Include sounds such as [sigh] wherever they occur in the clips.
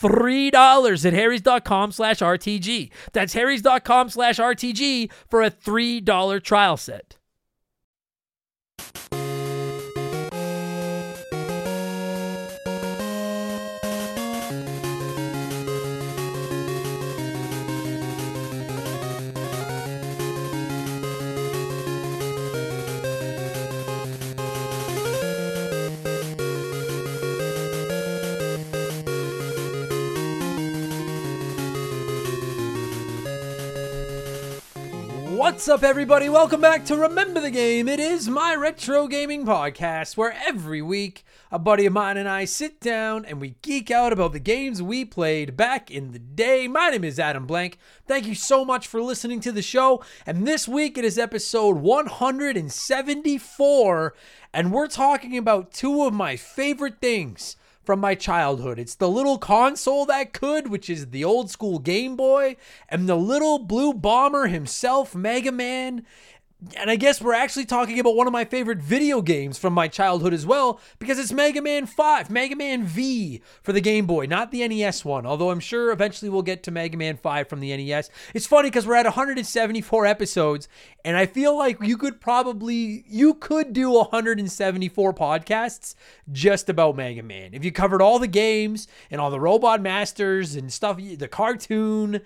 $3 at harrys.com slash RTG. That's harrys.com slash RTG for a $3 trial set. What's up, everybody? Welcome back to Remember the Game. It is my retro gaming podcast where every week a buddy of mine and I sit down and we geek out about the games we played back in the day. My name is Adam Blank. Thank you so much for listening to the show. And this week it is episode 174, and we're talking about two of my favorite things from my childhood. It's the little console that could, which is the old school Game Boy, and the little blue bomber himself, Mega Man and I guess we're actually talking about one of my favorite video games from my childhood as well, because it's Mega Man 5, Mega Man V for the Game Boy, not the NES one, although I'm sure eventually we'll get to Mega Man 5 from the NES. It's funny because we're at 174 episodes, and I feel like you could probably, you could do 174 podcasts just about Mega Man. If you covered all the games and all the Robot Masters and stuff, the cartoon,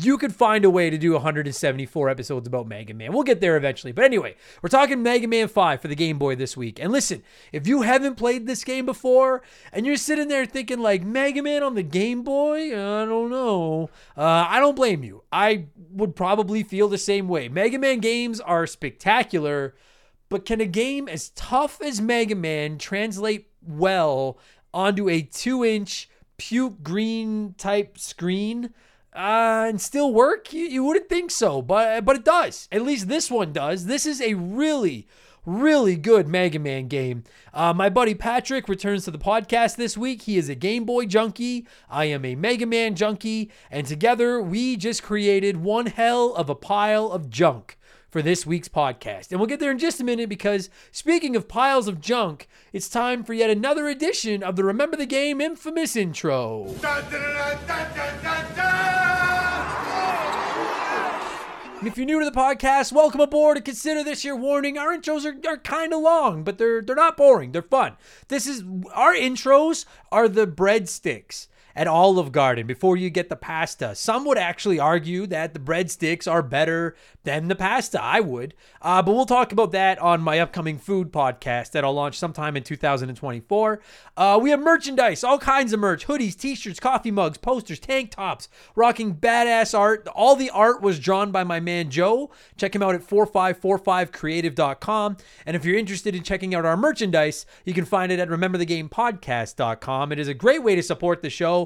you could find a way to do 174 episodes about Mega Man. We'll get there eventually. But anyway, we're talking Mega Man 5 for the Game Boy this week. And listen, if you haven't played this game before and you're sitting there thinking like Mega Man on the Game Boy, I don't know. Uh, I don't blame you. I would probably feel the same way. Mega Man games are spectacular, but can a game as tough as Mega Man translate well onto a 2-inch puke green type screen? Uh, and still work? You, you wouldn't think so, but but it does. At least this one does. This is a really really good Mega Man game. Uh, my buddy Patrick returns to the podcast this week. He is a Game Boy junkie. I am a Mega Man junkie, and together we just created one hell of a pile of junk for this week's podcast. And we'll get there in just a minute because speaking of piles of junk, it's time for yet another edition of the Remember the Game infamous intro. And if you're new to the podcast, welcome aboard and consider this your warning. Our intros are, are kind of long, but they're they're not boring. They're fun. This is our intros are the breadsticks at Olive Garden before you get the pasta. Some would actually argue that the breadsticks are better than the pasta. I would. Uh, but we'll talk about that on my upcoming food podcast that I'll launch sometime in 2024. Uh, we have merchandise, all kinds of merch hoodies, t shirts, coffee mugs, posters, tank tops, rocking badass art. All the art was drawn by my man Joe. Check him out at 4545creative.com. And if you're interested in checking out our merchandise, you can find it at rememberthegamepodcast.com. It is a great way to support the show.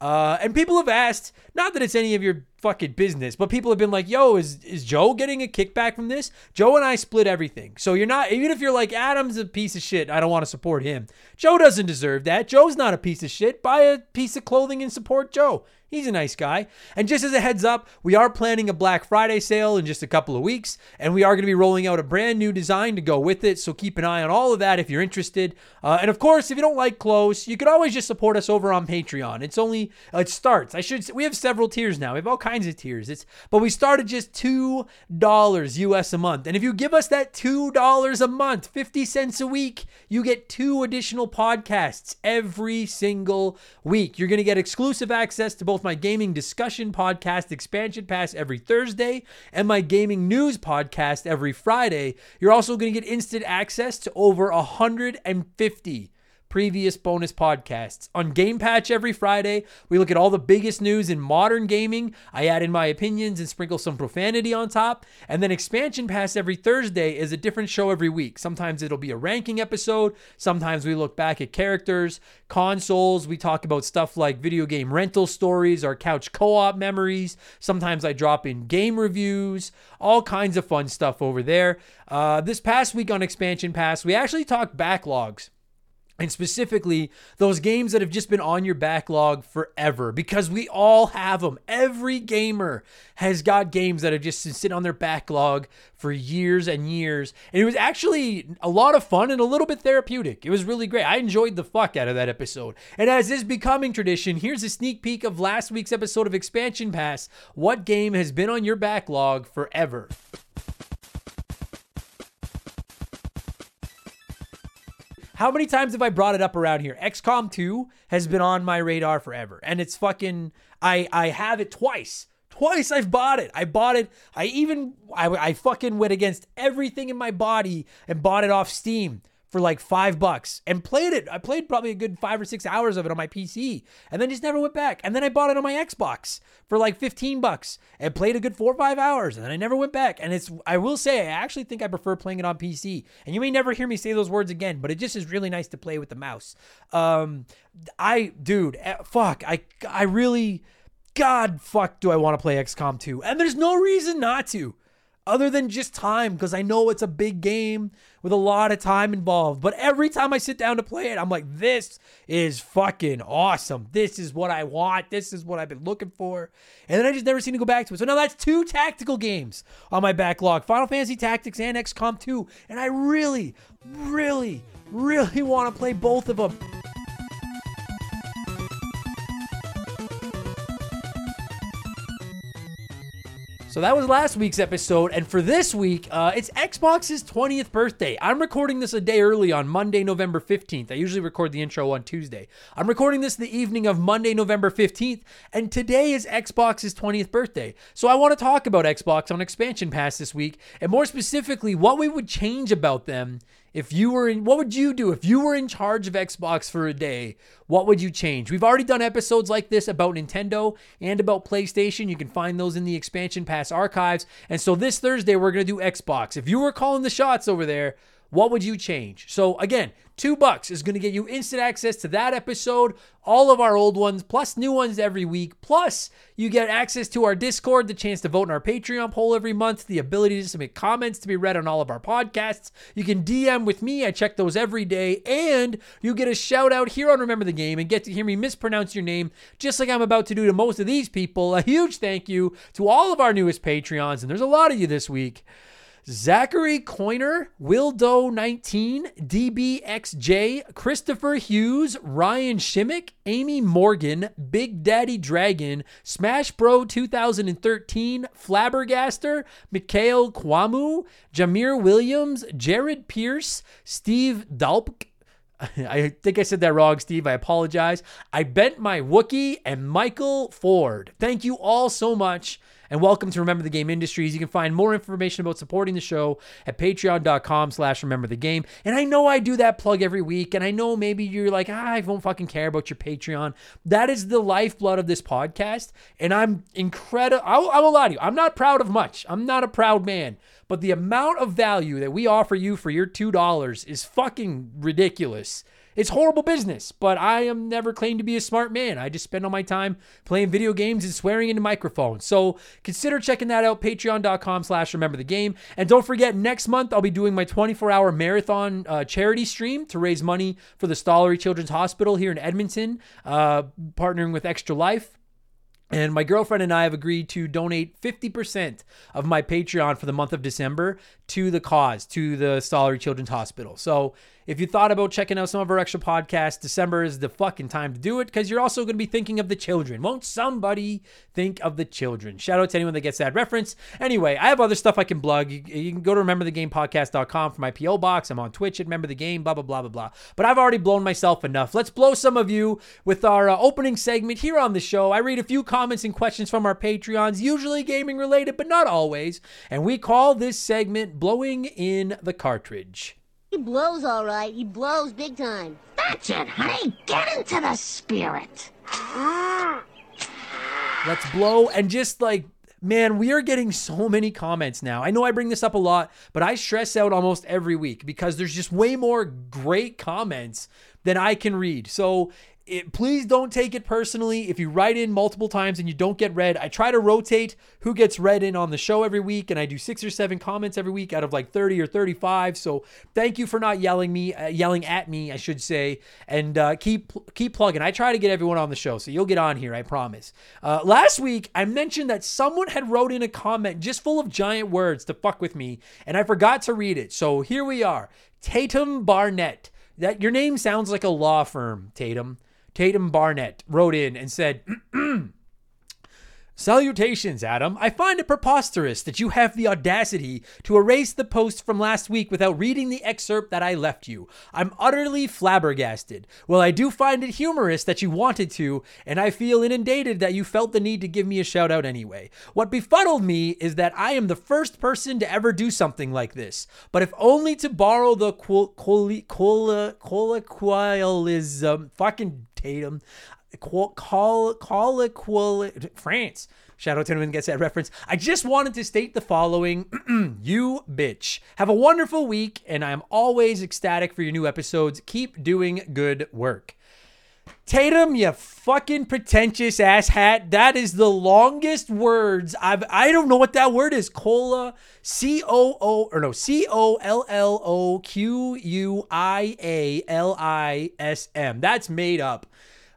Uh, and people have asked, not that it's any of your fucking business, but people have been like, yo, is, is Joe getting a kickback from this? Joe and I split everything. So you're not, even if you're like, Adam's a piece of shit, I don't want to support him. Joe doesn't deserve that. Joe's not a piece of shit. Buy a piece of clothing and support Joe. He's a nice guy. And just as a heads up, we are planning a Black Friday sale in just a couple of weeks, and we are going to be rolling out a brand new design to go with it. So keep an eye on all of that if you're interested. Uh, and of course, if you don't like clothes, you could always just support us over on Patreon. It's only it starts. I should. We have several tiers now. We have all kinds of tiers. It's but we started just two dollars US a month, and if you give us that two dollars a month, fifty cents a week, you get two additional podcasts every single week. You're going to get exclusive access to both my gaming discussion podcast, Expansion Pass, every Thursday, and my gaming news podcast every Friday. You're also going to get instant access to over 150 previous bonus podcasts. On Game Patch every Friday, we look at all the biggest news in modern gaming. I add in my opinions and sprinkle some profanity on top. And then Expansion Pass every Thursday is a different show every week. Sometimes it'll be a ranking episode, sometimes we look back at characters, consoles, we talk about stuff like video game rental stories or couch co op memories. Sometimes I drop in game reviews, all kinds of fun stuff over there. Uh, this past week on Expansion Pass, we actually talked backlogs and specifically those games that have just been on your backlog forever because we all have them. Every gamer has got games that have just been sitting on their backlog for years and years. And it was actually a lot of fun and a little bit therapeutic. It was really great. I enjoyed the fuck out of that episode. And as is becoming tradition, here's a sneak peek of last week's episode of Expansion Pass. What game has been on your backlog forever? How many times have I brought it up around here? XCOM 2 has been on my radar forever. And it's fucking I I have it twice. Twice I've bought it. I bought it. I even I, I fucking went against everything in my body and bought it off Steam for like five bucks and played it. I played probably a good five or six hours of it on my PC and then just never went back. And then I bought it on my Xbox for like 15 bucks and played a good four or five hours and then I never went back. And it's, I will say, I actually think I prefer playing it on PC. And you may never hear me say those words again, but it just is really nice to play with the mouse. Um, I, dude, eh, fuck, I, I really, God, fuck, do I want to play XCOM 2? And there's no reason not to other than just time because I know it's a big game with a lot of time involved. But every time I sit down to play it, I'm like, this is fucking awesome. This is what I want. This is what I've been looking for. And then I just never seem to go back to it. So now that's two tactical games on my backlog Final Fantasy Tactics and XCOM 2. And I really, really, really want to play both of them. So that was last week's episode, and for this week, uh, it's Xbox's 20th birthday. I'm recording this a day early on Monday, November 15th. I usually record the intro on Tuesday. I'm recording this the evening of Monday, November 15th, and today is Xbox's 20th birthday. So I want to talk about Xbox on Expansion Pass this week, and more specifically, what we would change about them if you were in, what would you do if you were in charge of Xbox for a day? What would you change? We've already done episodes like this about Nintendo and about PlayStation. You can find those in the expansion pass archives. And so this Thursday, we're going to do Xbox. If you were calling the shots over there, what would you change? So again, two bucks is going to get you instant access to that episode, all of our old ones, plus new ones every week. Plus, you get access to our Discord, the chance to vote in our Patreon poll every month, the ability to submit comments to be read on all of our podcasts. You can DM with me, I check those every day, and you get a shout out here on Remember the Game and get to hear me mispronounce your name, just like I'm about to do to most of these people. A huge thank you to all of our newest Patreons, and there's a lot of you this week. Zachary Coiner, Will Doe 19, DBXJ, Christopher Hughes, Ryan Shimmick, Amy Morgan, Big Daddy Dragon, Smash Bro 2013, Flabbergaster, Mikhail Kwamu, Jamir Williams, Jared Pierce, Steve Dalpk, [laughs] I think I said that wrong, Steve. I apologize. I bent my Wookie and Michael Ford. Thank you all so much and welcome to Remember the Game Industries. You can find more information about supporting the show at patreon.com slash remember the game. And I know I do that plug every week, and I know maybe you're like, ah, I won't fucking care about your Patreon. That is the lifeblood of this podcast, and I'm incredible. I, I will lie to you, I'm not proud of much. I'm not a proud man, but the amount of value that we offer you for your $2 is fucking ridiculous. It's horrible business, but I am never claimed to be a smart man. I just spend all my time playing video games and swearing into microphones. So consider checking that out, patreon.com slash remember the game. And don't forget, next month I'll be doing my 24 hour marathon uh, charity stream to raise money for the Stollery Children's Hospital here in Edmonton, uh, partnering with Extra Life. And my girlfriend and I have agreed to donate 50% of my Patreon for the month of December to the cause, to the Stollery Children's Hospital. So if you thought about checking out some of our extra podcasts, December is the fucking time to do it because you're also going to be thinking of the children. Won't somebody think of the children? Shout out to anyone that gets that reference. Anyway, I have other stuff I can plug. You, you can go to rememberthegamepodcast.com for my PO box. I'm on Twitch at Remember the Game, blah, blah, blah, blah, blah. But I've already blown myself enough. Let's blow some of you with our uh, opening segment here on the show. I read a few comments and questions from our Patreons, usually gaming related, but not always. And we call this segment Blowing in the Cartridge. He blows all right. He blows big time. That's it, honey. Get into the spirit. Let's blow and just like man, we are getting so many comments now. I know I bring this up a lot, but I stress out almost every week because there's just way more great comments than I can read. So it, please don't take it personally if you write in multiple times and you don't get read. I try to rotate who gets read in on the show every week, and I do six or seven comments every week out of like 30 or 35. So thank you for not yelling me, uh, yelling at me, I should say, and uh, keep keep plugging. I try to get everyone on the show, so you'll get on here, I promise. Uh, last week I mentioned that someone had wrote in a comment just full of giant words to fuck with me, and I forgot to read it. So here we are, Tatum Barnett. That your name sounds like a law firm, Tatum. Tatum Barnett wrote in and said, Salutations, Adam. I find it preposterous that you have the audacity to erase the post from last week without reading the excerpt that I left you. I'm utterly flabbergasted. Well, I do find it humorous that you wanted to, and I feel inundated that you felt the need to give me a shout out anyway. What befuddled me is that I am the first person to ever do something like this, but if only to borrow the colloquialism, fucking Tatum. Call, call, call it France. Shout out to anyone gets that reference. I just wanted to state the following [clears throat] You bitch. Have a wonderful week, and I'm always ecstatic for your new episodes. Keep doing good work. Tatum, you fucking pretentious ass hat. That is the longest words I've I don't know what that word is. Cola C O O or no C O L L O Q U I A L I S M. That's made up.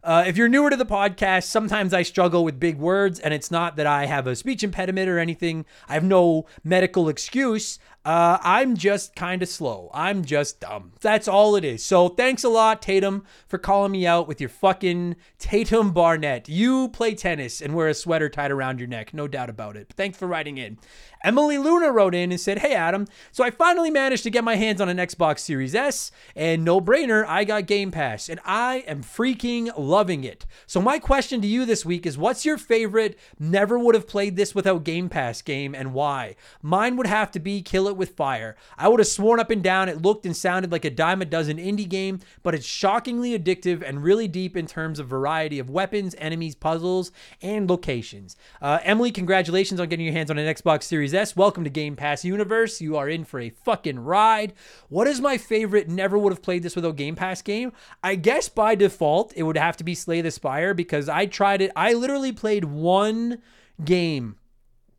Uh, if you're newer to the podcast, sometimes I struggle with big words, and it's not that I have a speech impediment or anything. I have no medical excuse. Uh, I'm just kind of slow. I'm just dumb. That's all it is. So thanks a lot, Tatum, for calling me out with your fucking Tatum Barnett. You play tennis and wear a sweater tied around your neck, no doubt about it. But thanks for writing in. Emily Luna wrote in and said, Hey, Adam. So I finally managed to get my hands on an Xbox Series S, and no brainer, I got Game Pass, and I am freaking loving it. So my question to you this week is What's your favorite, never would have played this without Game Pass game, and why? Mine would have to be Kill It With Fire. I would have sworn up and down it looked and sounded like a dime a dozen indie game, but it's shockingly addictive and really deep in terms of variety of weapons, enemies, puzzles, and locations. Uh, Emily, congratulations on getting your hands on an Xbox Series S. Welcome to Game Pass Universe. You are in for a fucking ride. What is my favorite? Never would have played this without Game Pass game. I guess by default it would have to be Slay the Spire because I tried it. I literally played one game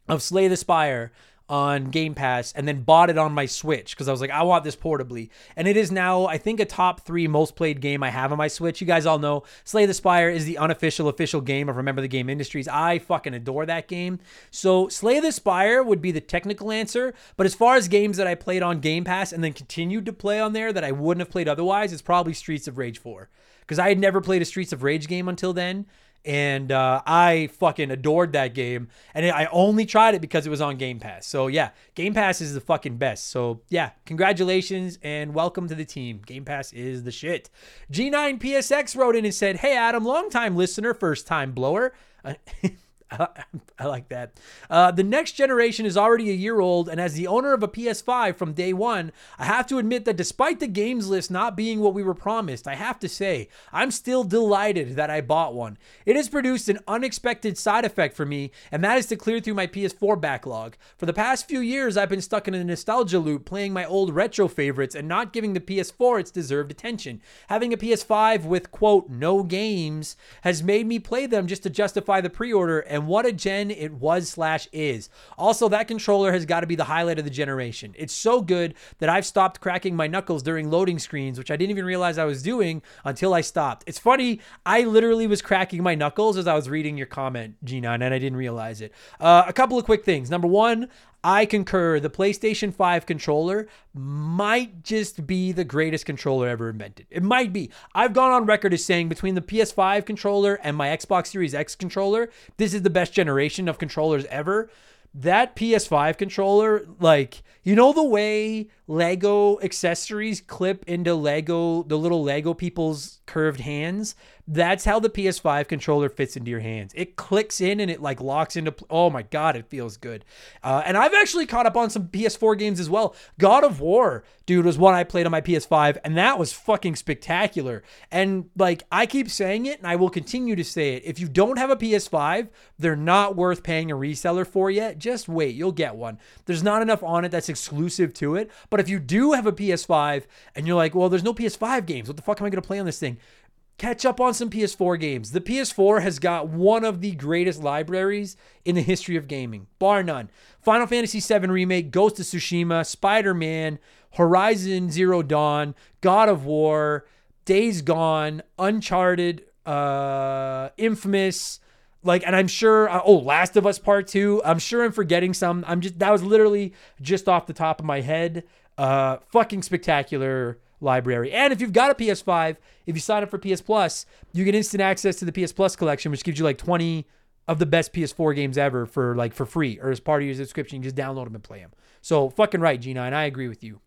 of Slay the Spire on Game Pass and then bought it on my Switch because I was like, I want this portably. And it is now, I think, a top three most played game I have on my Switch. You guys all know Slay the Spire is the unofficial official game of Remember the Game Industries. I fucking adore that game. So Slay the Spire would be the technical answer. But as far as games that I played on Game Pass and then continued to play on there that I wouldn't have played otherwise, it's probably Streets of Rage 4. Because I had never played a Streets of Rage game until then and uh, I fucking adored that game. And I only tried it because it was on Game Pass. So yeah, Game Pass is the fucking best. So yeah, congratulations and welcome to the team. Game Pass is the shit. G9PSX wrote in and said, "Hey Adam, long time listener, first time blower." [laughs] [laughs] I like that. Uh, the next generation is already a year old, and as the owner of a PS5 from day one, I have to admit that despite the games list not being what we were promised, I have to say, I'm still delighted that I bought one. It has produced an unexpected side effect for me, and that is to clear through my PS4 backlog. For the past few years, I've been stuck in a nostalgia loop playing my old retro favorites and not giving the PS4 its deserved attention. Having a PS5 with, quote, no games has made me play them just to justify the pre order, and what a gen it was slash is. Also, that controller has got to be the highlight of the generation. It's so good that I've stopped cracking my knuckles during loading screens, which I didn't even realize I was doing until I stopped. It's funny, I literally was cracking my knuckles as I was reading your comment, G9, and I didn't realize it. Uh, a couple of quick things. Number one, I concur. The PlayStation 5 controller might just be the greatest controller ever invented. It might be. I've gone on record as saying between the PS5 controller and my Xbox Series X controller, this is the best generation of controllers ever. That PS5 controller, like, you know, the way Lego accessories clip into Lego, the little Lego people's curved hands? That's how the PS5 controller fits into your hands. It clicks in and it like locks into. Oh my god, it feels good. Uh, and I've actually caught up on some PS4 games as well. God of War, dude, was one I played on my PS5, and that was fucking spectacular. And like I keep saying it, and I will continue to say it. If you don't have a PS5, they're not worth paying a reseller for yet. Just wait, you'll get one. There's not enough on it that's exclusive to it. But if you do have a PS5 and you're like, well, there's no PS5 games, what the fuck am I gonna play on this thing? Catch up on some PS4 games. The PS4 has got one of the greatest libraries in the history of gaming, bar none. Final Fantasy VII Remake, Ghost of Tsushima, Spider Man, Horizon Zero Dawn, God of War, Days Gone, Uncharted, uh, Infamous. Like, and I'm sure, uh, oh, Last of Us Part 2. I'm sure I'm forgetting some. I'm just, that was literally just off the top of my head. Uh, fucking spectacular library. And if you've got a PS5, if you sign up for PS Plus, you get instant access to the PS Plus collection, which gives you like 20 of the best PS4 games ever for like for free or as part of your subscription. You just download them and play them. So fucking right, G9. I agree with you.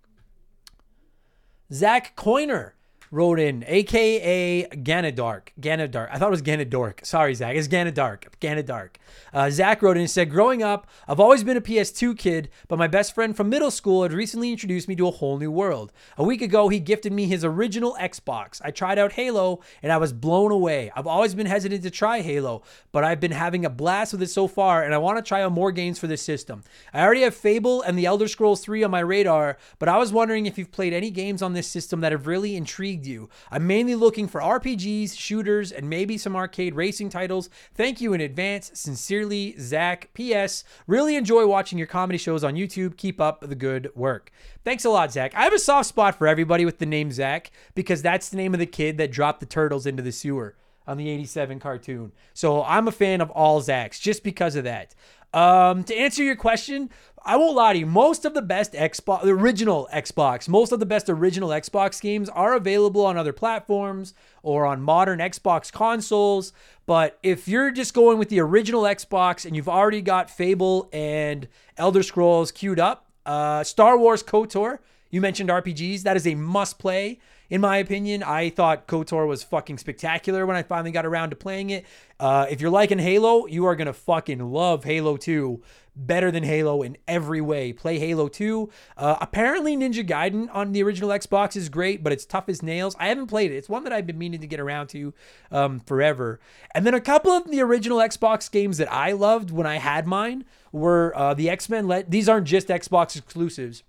Zach Coiner wrote in, aka Ganadark. Ganadark. I thought it was Ganadork. Sorry, Zach. It's Ganadark. Ganadark. Uh, Zach wrote in and said, Growing up, I've always been a PS2 kid, but my best friend from middle school had recently introduced me to a whole new world. A week ago, he gifted me his original Xbox. I tried out Halo and I was blown away. I've always been hesitant to try Halo, but I've been having a blast with it so far, and I want to try out more games for this system. I already have Fable and The Elder Scrolls 3 on my radar, but I was wondering if you've played any games on this system that have really intrigued you. I'm mainly looking for RPGs, shooters, and maybe some arcade racing titles. Thank you in advance. Sincerely, Zach. P.S. Really enjoy watching your comedy shows on YouTube. Keep up the good work. Thanks a lot, Zach. I have a soft spot for everybody with the name Zach because that's the name of the kid that dropped the turtles into the sewer on the 87 cartoon. So I'm a fan of all Zachs just because of that. Um, to answer your question, I won't lie to you. Most of the best Xbox, the original Xbox, most of the best original Xbox games are available on other platforms or on modern Xbox consoles. But if you're just going with the original Xbox and you've already got Fable and Elder Scrolls queued up, uh, Star Wars KOTOR, you mentioned RPGs, that is a must play in my opinion. I thought KOTOR was fucking spectacular when I finally got around to playing it. Uh, if you're liking Halo, you are going to fucking love Halo 2 better than Halo in every way. Play Halo 2. Uh, apparently, Ninja Gaiden on the original Xbox is great, but it's tough as nails. I haven't played it. It's one that I've been meaning to get around to um, forever. And then a couple of the original Xbox games that I loved when I had mine were uh, the X Men. Le- These aren't just Xbox exclusives.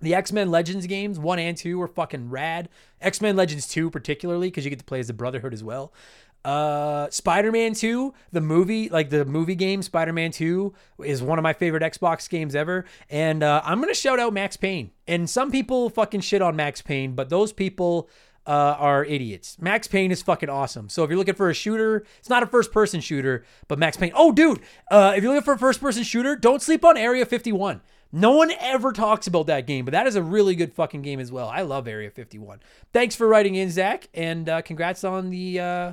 The X Men Legends games, one and two, were fucking rad. X Men Legends 2, particularly, because you get to play as the Brotherhood as well. Uh, Spider Man 2, the movie, like the movie game, Spider Man 2, is one of my favorite Xbox games ever. And uh, I'm going to shout out Max Payne. And some people fucking shit on Max Payne, but those people. Uh, are idiots. Max Payne is fucking awesome. So if you're looking for a shooter, it's not a first person shooter, but Max Payne. Oh, dude, uh, if you're looking for a first person shooter, don't sleep on Area 51. No one ever talks about that game, but that is a really good fucking game as well. I love Area 51. Thanks for writing in, Zach, and uh, congrats on the uh,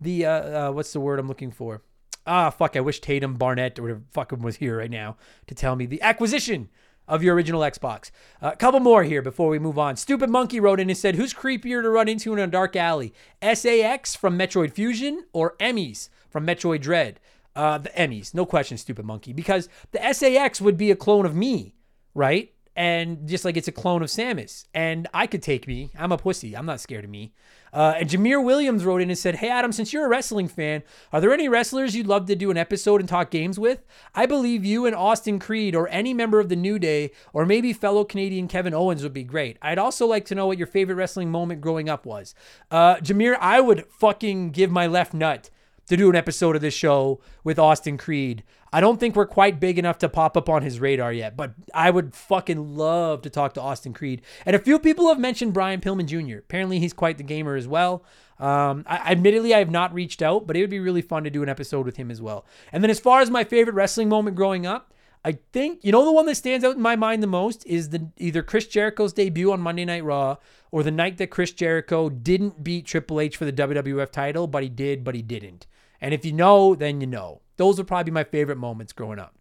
the uh, uh, what's the word I'm looking for? Ah, fuck! I wish Tatum Barnett or whatever fucking was here right now to tell me the acquisition of your original Xbox. A uh, couple more here before we move on. Stupid Monkey wrote in and said, "Who's creepier to run into in a dark alley? SA-X from Metroid Fusion or E.M.M.I.s from Metroid Dread?" Uh, the E.M.M.I.s, no question, stupid monkey, because the SA-X would be a clone of me, right? And just like it's a clone of Samus, and I could take me. I'm a pussy. I'm not scared of me. Uh, and Jameer Williams wrote in and said, Hey, Adam, since you're a wrestling fan, are there any wrestlers you'd love to do an episode and talk games with? I believe you and Austin Creed or any member of the New Day or maybe fellow Canadian Kevin Owens would be great. I'd also like to know what your favorite wrestling moment growing up was. Uh, Jameer, I would fucking give my left nut to do an episode of this show with Austin Creed. I don't think we're quite big enough to pop up on his radar yet, but I would fucking love to talk to Austin Creed. And a few people have mentioned Brian Pillman Jr. Apparently, he's quite the gamer as well. Um, I, admittedly, I have not reached out, but it would be really fun to do an episode with him as well. And then, as far as my favorite wrestling moment growing up, I think you know the one that stands out in my mind the most is the either Chris Jericho's debut on Monday Night Raw or the night that Chris Jericho didn't beat Triple H for the WWF title, but he did, but he didn't. And if you know, then you know. Those would probably my favorite moments growing up.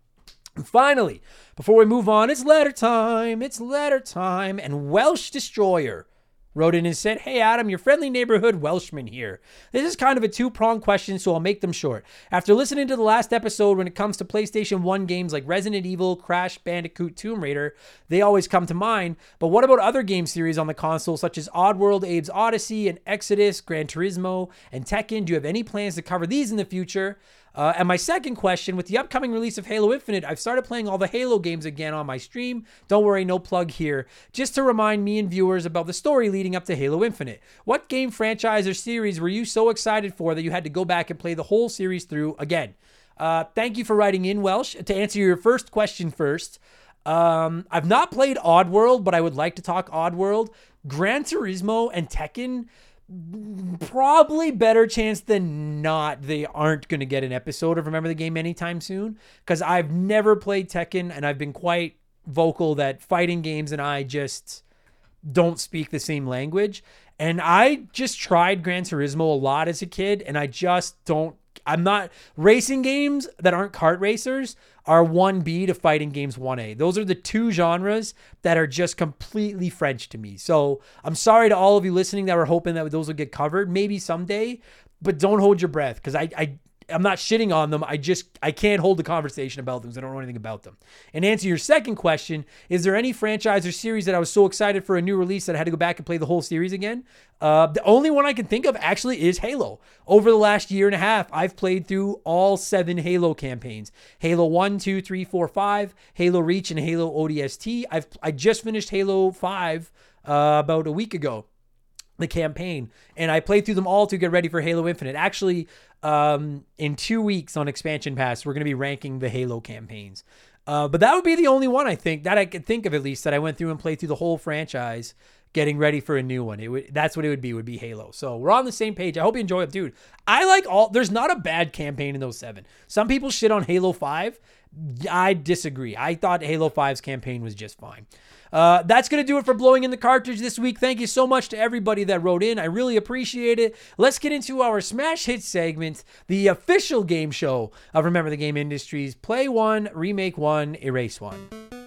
And finally, before we move on, it's letter time. It's letter time. And Welsh Destroyer wrote in and said, Hey, Adam, your friendly neighborhood Welshman here. This is kind of a two pronged question, so I'll make them short. After listening to the last episode, when it comes to PlayStation 1 games like Resident Evil, Crash Bandicoot, Tomb Raider, they always come to mind. But what about other game series on the console, such as Oddworld, Abe's Oddysee, and Exoddus, Gran Turismo, and Tekken? Do you have any plans to cover these in the future? Uh, and my second question with the upcoming release of Halo Infinite, I've started playing all the Halo games again on my stream. Don't worry, no plug here. Just to remind me and viewers about the story leading up to Halo Infinite. What game franchise or series were you so excited for that you had to go back and play the whole series through again? Uh, thank you for writing in, Welsh. To answer your first question first, um, I've not played Oddworld, but I would like to talk Oddworld. Gran Turismo and Tekken probably better chance than not they aren't going to get an episode of Remember the Game anytime soon because I've never played Tekken and I've been quite vocal that fighting games and I just don't speak the same language. And I just tried Gran Turismo a lot as a kid and I just don't I'm not racing games that aren't kart racers are 1B to fighting games 1A. Those are the two genres that are just completely French to me. So I'm sorry to all of you listening that were hoping that those would get covered. Maybe someday, but don't hold your breath because I, I I'm not shitting on them. I just I can't hold the conversation about them I don't know anything about them. And answer your second question: Is there any franchise or series that I was so excited for a new release that I had to go back and play the whole series again? Uh, the only one I can think of actually is Halo. Over the last year and a half, I've played through all seven Halo campaigns: Halo 1, 2, 3, 4, 5, Halo Reach, and Halo ODST. I've I just finished Halo 5 uh, about a week ago the campaign and I played through them all to get ready for Halo Infinite. Actually, um, in two weeks on Expansion Pass, we're going to be ranking the Halo campaigns. Uh, but that would be the only one I think that I could think of at least that I went through and played through the whole franchise, getting ready for a new one. It would that's what it would be. Would be Halo. So we're on the same page. I hope you enjoy it, dude. I like all. There's not a bad campaign in those seven. Some people shit on Halo Five. I disagree. I thought Halo 5's campaign was just fine. Uh, that's going to do it for blowing in the cartridge this week. Thank you so much to everybody that wrote in. I really appreciate it. Let's get into our Smash Hit segment, the official game show of Remember the Game Industries. Play one, remake one, erase one.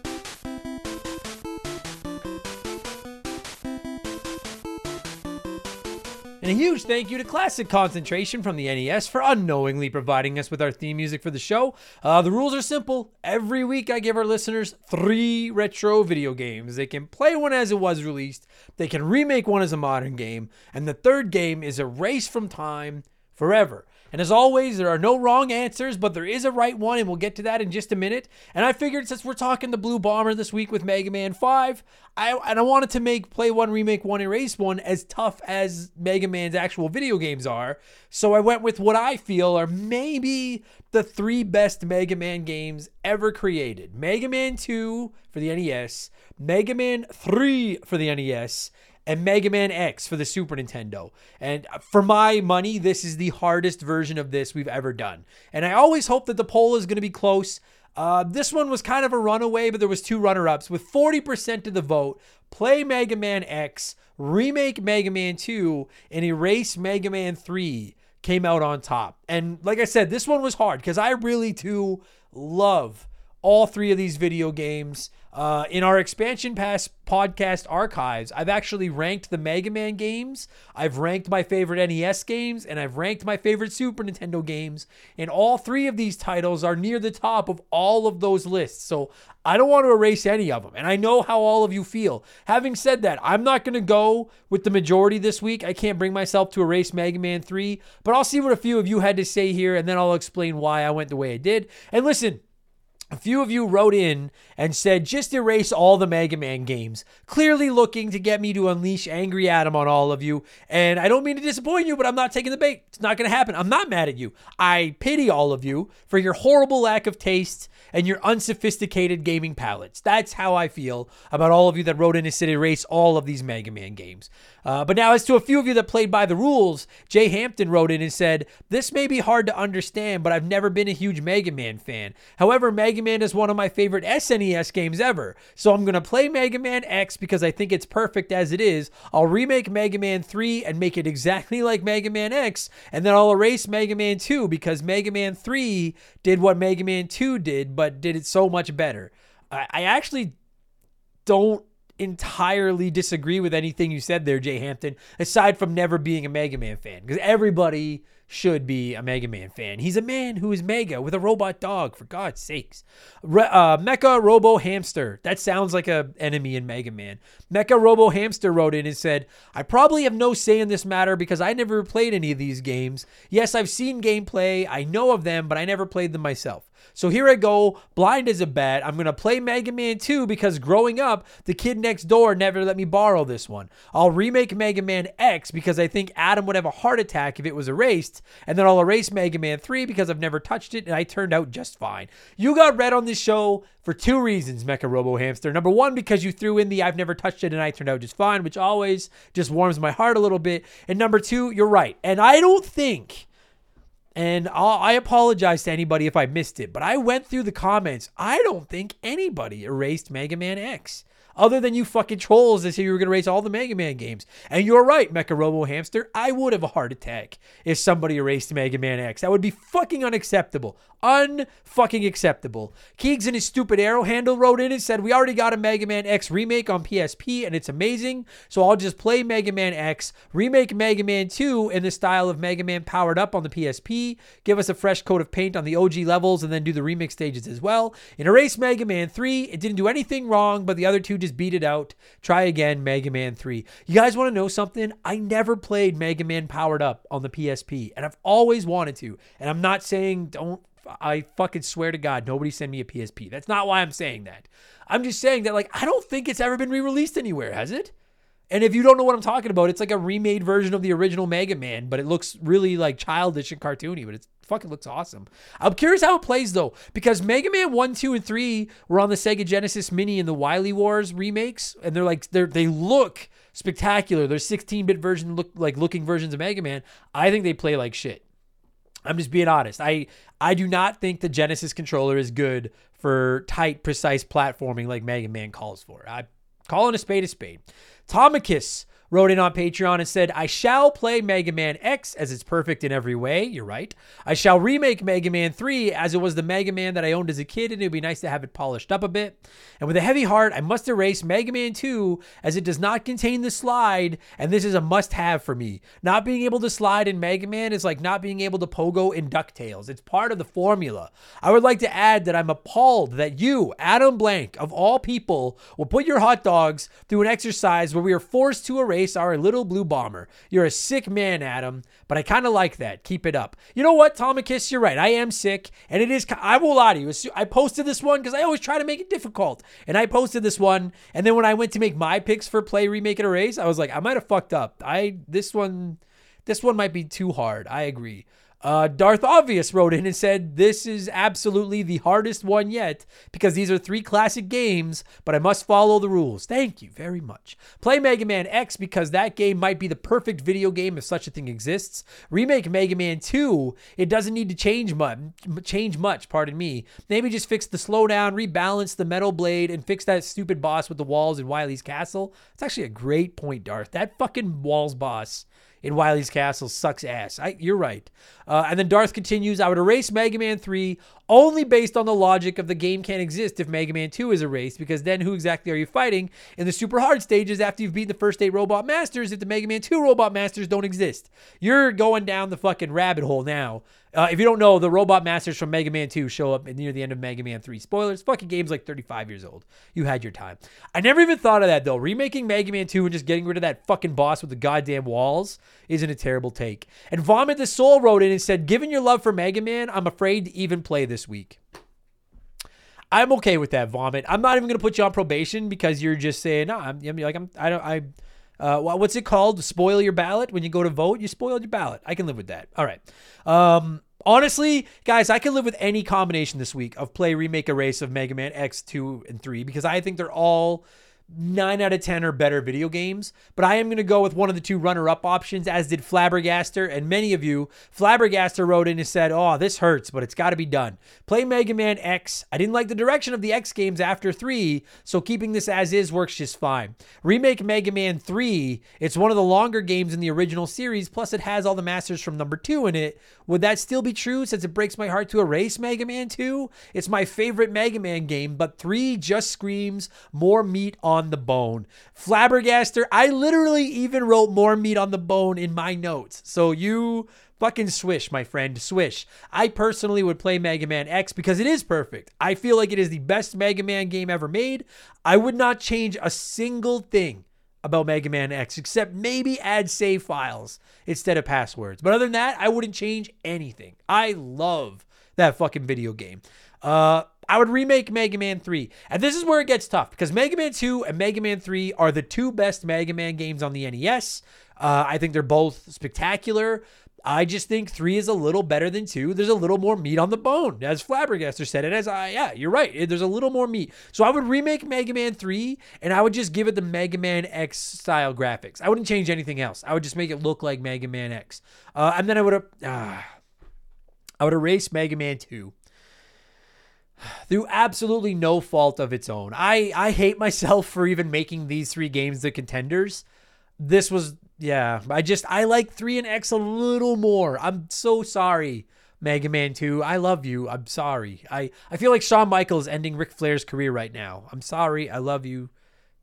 And a huge thank you to Classic Concentration from the NES for unknowingly providing us with our theme music for the show. Uh, the rules are simple. Every week, I give our listeners three retro video games. They can play one as it was released, they can remake one as a modern game, and the third game is a race from time forever. And as always, there are no wrong answers, but there is a right one, and we'll get to that in just a minute. And I figured since we're talking the Blue Bomber this week with Mega Man 5, I and I wanted to make play one, remake one, erase one as tough as Mega Man's actual video games are. So I went with what I feel are maybe the three best Mega Man games ever created. Mega Man 2 for the NES, Mega Man 3 for the NES, and Mega Man X for the Super Nintendo. And for my money, this is the hardest version of this we've ever done. And I always hope that the poll is going to be close. Uh, this one was kind of a runaway, but there was two runner-ups with 40% of the vote. Play Mega Man X, remake Mega Man 2, and erase Mega Man 3 came out on top. And like I said, this one was hard because I really do love all three of these video games. Uh, in our expansion pass podcast archives, I've actually ranked the Mega Man games. I've ranked my favorite NES games, and I've ranked my favorite Super Nintendo games. And all three of these titles are near the top of all of those lists. So I don't want to erase any of them. And I know how all of you feel. Having said that, I'm not going to go with the majority this week. I can't bring myself to erase Mega Man 3, but I'll see what a few of you had to say here, and then I'll explain why I went the way I did. And listen, a few of you wrote in and said, just erase all the Mega Man games, clearly looking to get me to unleash Angry Adam on all of you. And I don't mean to disappoint you, but I'm not taking the bait. It's not going to happen. I'm not mad at you. I pity all of you for your horrible lack of taste and your unsophisticated gaming palates. That's how I feel about all of you that wrote in and said erase all of these Mega Man games. Uh, but now, as to a few of you that played by the rules, Jay Hampton wrote in and said, This may be hard to understand, but I've never been a huge Mega Man fan. However, Mega Man is one of my favorite SNES games ever. So I'm going to play Mega Man X because I think it's perfect as it is. I'll remake Mega Man 3 and make it exactly like Mega Man X, and then I'll erase Mega Man 2 because Mega Man 3 did what Mega Man 2 did, but did it so much better. I, I actually don't entirely disagree with anything you said there, Jay Hampton, aside from never being a Mega Man fan, because everybody should be a Mega Man fan. He's a man who is mega with a robot dog, for God's sakes. Re- uh, Mecha Robo Hamster. That sounds like a enemy in Mega Man. Mecha Robo Hamster wrote in and said, I probably have no say in this matter because I never played any of these games. Yes, I've seen gameplay, I know of them, but I never played them myself. So here I go, blind as a bat. I'm going to play Mega Man 2 because growing up, the kid next door never let me borrow this one. I'll remake Mega Man X because I think Adam would have a heart attack if it was erased. And then I'll erase Mega Man 3 because I've never touched it and I turned out just fine. You got red on this show for two reasons, Mecha Robo Hamster. Number one, because you threw in the I've never touched it and I turned out just fine, which always just warms my heart a little bit. And number two, you're right. And I don't think and I'll, i apologize to anybody if I missed it, but I went through the comments. I don't think anybody erased Mega Man X other than you fucking trolls that said you were going to erase all the Mega Man games. And you're right, Mecha Robo Hamster. I would have a heart attack if somebody erased Mega Man X. That would be fucking unacceptable. Unfucking acceptable. Keegs and his stupid arrow handle wrote in and said, We already got a Mega Man X remake on PSP and it's amazing. So I'll just play Mega Man X, remake Mega Man 2 in the style of Mega Man powered up on the PSP, give us a fresh coat of paint on the OG levels, and then do the remix stages as well. In Erase Mega Man 3, it didn't do anything wrong, but the other two just beat it out. Try again, Mega Man 3. You guys want to know something? I never played Mega Man powered up on the PSP, and I've always wanted to. And I'm not saying don't I fucking swear to God, nobody send me a PSP. That's not why I'm saying that. I'm just saying that, like, I don't think it's ever been re released anywhere, has it? And if you don't know what I'm talking about, it's like a remade version of the original Mega Man, but it looks really like childish and cartoony, but it fucking looks awesome. I'm curious how it plays though, because Mega Man 1, 2, and 3 were on the Sega Genesis Mini and the Wily Wars remakes, and they're like they're they look spectacular. They're 16-bit version look like looking versions of Mega Man. I think they play like shit. I'm just being honest. I I do not think the Genesis controller is good for tight, precise platforming like Mega Man calls for. I calling a spade a spade. Tomicus wrote in on Patreon and said, I shall play Mega Man X as it's perfect in every way. You're right. I shall remake Mega Man 3 as it was the Mega Man that I owned as a kid, and it would be nice to have it polished up a bit. And with a heavy heart, I must erase Mega Man 2 as it does not contain the slide, and this is a must have for me. Not being able to slide in Mega Man is like not being able to pogo in DuckTales. It's part of the formula. I would like to add that I'm appalled that you, Adam Blank, of all people, will put your hot dogs through an exercise where we are forced to erase race a little blue bomber. You're a sick man, Adam, but I kind of like that. Keep it up. You know what, Tomicus? You're right. I am sick, and it is. I will lie to you. I posted this one because I always try to make it difficult, and I posted this one, and then when I went to make my picks for play, remake, and erase, I was like, I might have fucked up. I this one, this one might be too hard. I agree. Uh, Darth Obvious wrote in and said, This is absolutely the hardest one yet because these are three classic games, but I must follow the rules. Thank you very much. Play Mega Man X because that game might be the perfect video game if such a thing exists. Remake Mega Man 2, it doesn't need to change much, change much, pardon me. Maybe just fix the slowdown, rebalance the metal blade, and fix that stupid boss with the walls in Wily's castle. It's actually a great point, Darth. That fucking walls boss in Wily's Castle sucks ass. I, you're right. Uh, and then Darth continues, I would erase Mega Man 3 only based on the logic of the game can't exist if Mega Man 2 is erased, because then who exactly are you fighting in the super hard stages after you've beaten the first eight Robot Masters if the Mega Man 2 Robot Masters don't exist? You're going down the fucking rabbit hole now. Uh, if you don't know, the Robot Masters from Mega Man 2 show up near the end of Mega Man 3. Spoilers, fucking game's like 35 years old. You had your time. I never even thought of that though. Remaking Mega Man 2 and just getting rid of that fucking boss with the goddamn walls isn't a terrible take. And Vomit the Soul wrote in and said, Given your love for Mega Man, I'm afraid to even play this week. I'm okay with that, Vomit. I'm not even gonna put you on probation because you're just saying, no, I'm, I'm like, I'm, I don't, I, uh, what's it called? Spoil your ballot when you go to vote. You spoiled your ballot. I can live with that. All right. Um, honestly, guys, I can live with any combination this week of play, remake, erase of Mega Man X, two, and three because I think they're all nine out of 10 are better video games, but I am going to go with one of the two runner up options, as did Flabbergaster. And many of you, Flabbergaster wrote in and said, Oh, this hurts, but it's got to be done. Play Mega Man X. I didn't like the direction of the X games after 3, so keeping this as is works just fine. Remake Mega Man 3. It's one of the longer games in the original series, plus it has all the masters from number 2 in it. Would that still be true since it breaks my heart to erase Mega Man 2? It's my favorite Mega Man game, but 3 just screams more meat on on the bone. Flabbergaster, I literally even wrote more meat on the bone in my notes. So you fucking swish, my friend, swish. I personally would play Mega Man X because it is perfect. I feel like it is the best Mega Man game ever made. I would not change a single thing about Mega Man X except maybe add save files instead of passwords. But other than that, I wouldn't change anything. I love that fucking video game. Uh I would remake Mega Man 3. And this is where it gets tough because Mega Man 2 and Mega Man 3 are the two best Mega Man games on the NES. Uh, I think they're both spectacular. I just think 3 is a little better than 2. There's a little more meat on the bone, as Flabbergaster said. And as I, yeah, you're right. There's a little more meat. So I would remake Mega Man 3 and I would just give it the Mega Man X style graphics. I wouldn't change anything else. I would just make it look like Mega Man X. Uh, and then I would have, uh, I would erase Mega Man 2 through absolutely no fault of its own. I I hate myself for even making these three games the contenders. This was yeah, I just I like 3 and X a little more. I'm so sorry. Mega Man 2, I love you. I'm sorry. I, I feel like Shawn Michaels ending Ric Flair's career right now. I'm sorry. I love you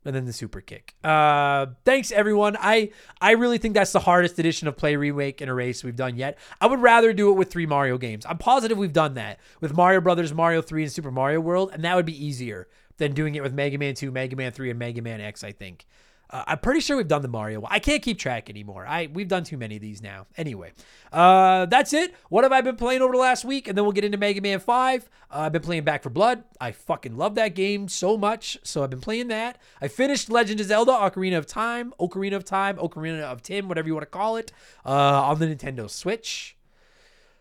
and then the super kick. Uh, thanks everyone. I I really think that's the hardest edition of Play Remake and Erase we've done yet. I would rather do it with three Mario games. I'm positive we've done that with Mario Brothers, Mario 3, and Super Mario World, and that would be easier than doing it with Mega Man 2, Mega Man 3, and Mega Man X. I think. Uh, I'm pretty sure we've done the Mario. I can't keep track anymore. I we've done too many of these now. Anyway, uh, that's it. What have I been playing over the last week? And then we'll get into Mega Man Five. Uh, I've been playing Back for Blood. I fucking love that game so much, so I've been playing that. I finished Legend of Zelda: Ocarina of Time, Ocarina of Time, Ocarina of Tim, whatever you want to call it, uh, on the Nintendo Switch.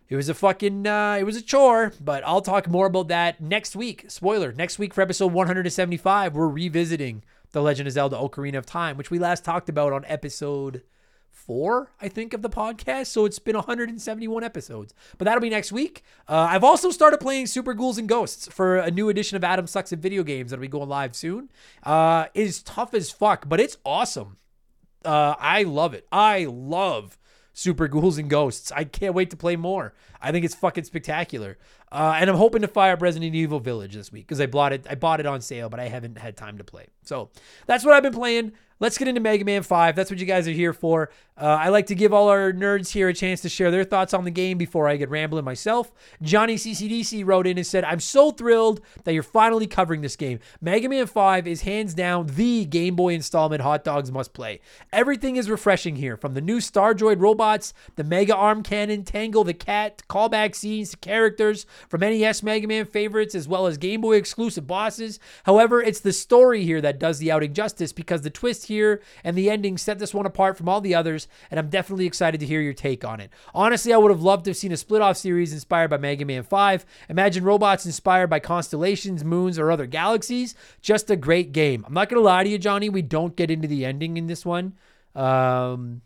It was a fucking, uh, it was a chore, but I'll talk more about that next week. Spoiler: next week for episode 175, we're revisiting the Legend of Zelda Ocarina of Time, which we last talked about on episode four, I think, of the podcast. So it's been 171 episodes. But that'll be next week. Uh, I've also started playing Super Ghouls and Ghosts for a new edition of Adam Sucks at Video Games that'll be going live soon. Uh, it is tough as fuck, but it's awesome. Uh, I love it. I love Super Ghouls and Ghosts. I can't wait to play more. I think it's fucking spectacular. Uh, and I'm hoping to fire up Resident Evil Village this week because I bought it. I bought it on sale, but I haven't had time to play. So that's what I've been playing. Let's get into Mega Man 5. That's what you guys are here for. Uh, I like to give all our nerds here a chance to share their thoughts on the game before I get rambling myself. Johnny CCDC wrote in and said, I'm so thrilled that you're finally covering this game. Mega Man 5 is hands down the Game Boy installment hot dogs must play. Everything is refreshing here, from the new Star Droid robots, the Mega Arm Cannon, Tango the Cat, callback scenes to characters from NES Mega Man favorites, as well as Game Boy exclusive bosses. However, it's the story here that does the outing justice because the twist here and the ending set this one apart from all the others, and I'm definitely excited to hear your take on it. Honestly, I would have loved to have seen a split off series inspired by Mega Man 5. Imagine robots inspired by constellations, moons, or other galaxies. Just a great game. I'm not going to lie to you, Johnny, we don't get into the ending in this one. Um,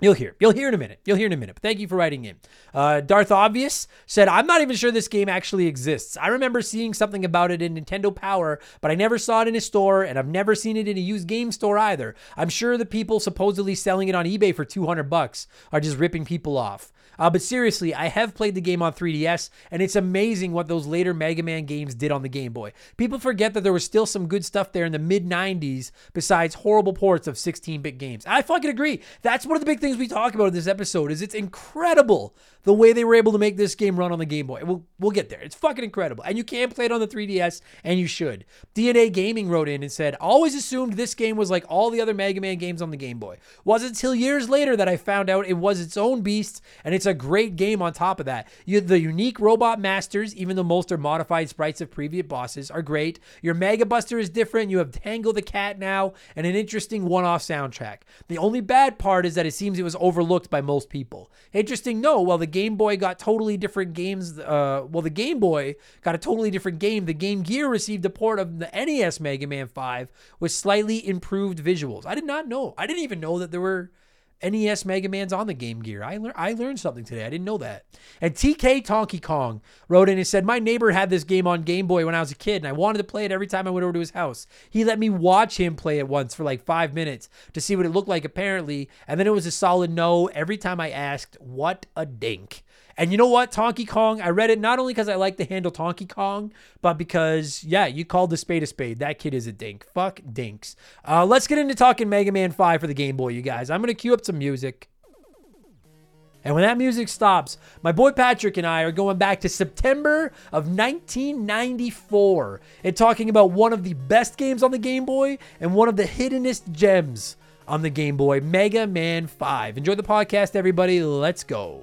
You'll hear. You'll hear in a minute. You'll hear in a minute. But thank you for writing in. Uh, Darth Obvious said, I'm not even sure this game actually exists. I remember seeing something about it in Nintendo Power, but I never saw it in a store, and I've never seen it in a used game store either. I'm sure the people supposedly selling it on eBay for 200 bucks are just ripping people off. Uh, but seriously, I have played the game on 3DS, and it's amazing what those later Mega Man games did on the Game Boy. People forget that there was still some good stuff there in the mid 90s besides horrible ports of 16 bit games. I fucking agree. That's one of the big things we talk about in this episode is it's incredible the way they were able to make this game run on the Game Boy. We'll, we'll get there. It's fucking incredible. And you can play it on the 3DS, and you should. DNA Gaming wrote in and said, Always assumed this game was like all the other Mega Man games on the Game Boy. Wasn't until years later that I found out it was its own beast, and it's a great game on top of that. You, the unique robot masters, even though most are modified sprites of previous bosses, are great. Your Mega Buster is different. You have Tango the Cat now, and an interesting one off soundtrack. The only bad part is that it seems it was overlooked by most people. Interesting, no, while the Game Boy got totally different games. Uh, well, the Game Boy got a totally different game. The Game Gear received a port of the NES Mega Man 5 with slightly improved visuals. I did not know. I didn't even know that there were NES Mega Man's on the Game Gear. I, lear- I learned something today. I didn't know that. And TK Tonky Kong wrote in and said, My neighbor had this game on Game Boy when I was a kid, and I wanted to play it every time I went over to his house. He let me watch him play it once for like five minutes to see what it looked like, apparently. And then it was a solid no every time I asked, What a dink. And you know what, Tonky Kong? I read it not only because I like the handle Tonky Kong, but because, yeah, you called the spade a spade. That kid is a dink. Fuck dinks. Uh, let's get into talking Mega Man 5 for the Game Boy, you guys. I'm going to cue up some music. And when that music stops, my boy Patrick and I are going back to September of 1994 and talking about one of the best games on the Game Boy and one of the hiddenest gems on the Game Boy, Mega Man 5. Enjoy the podcast, everybody. Let's go.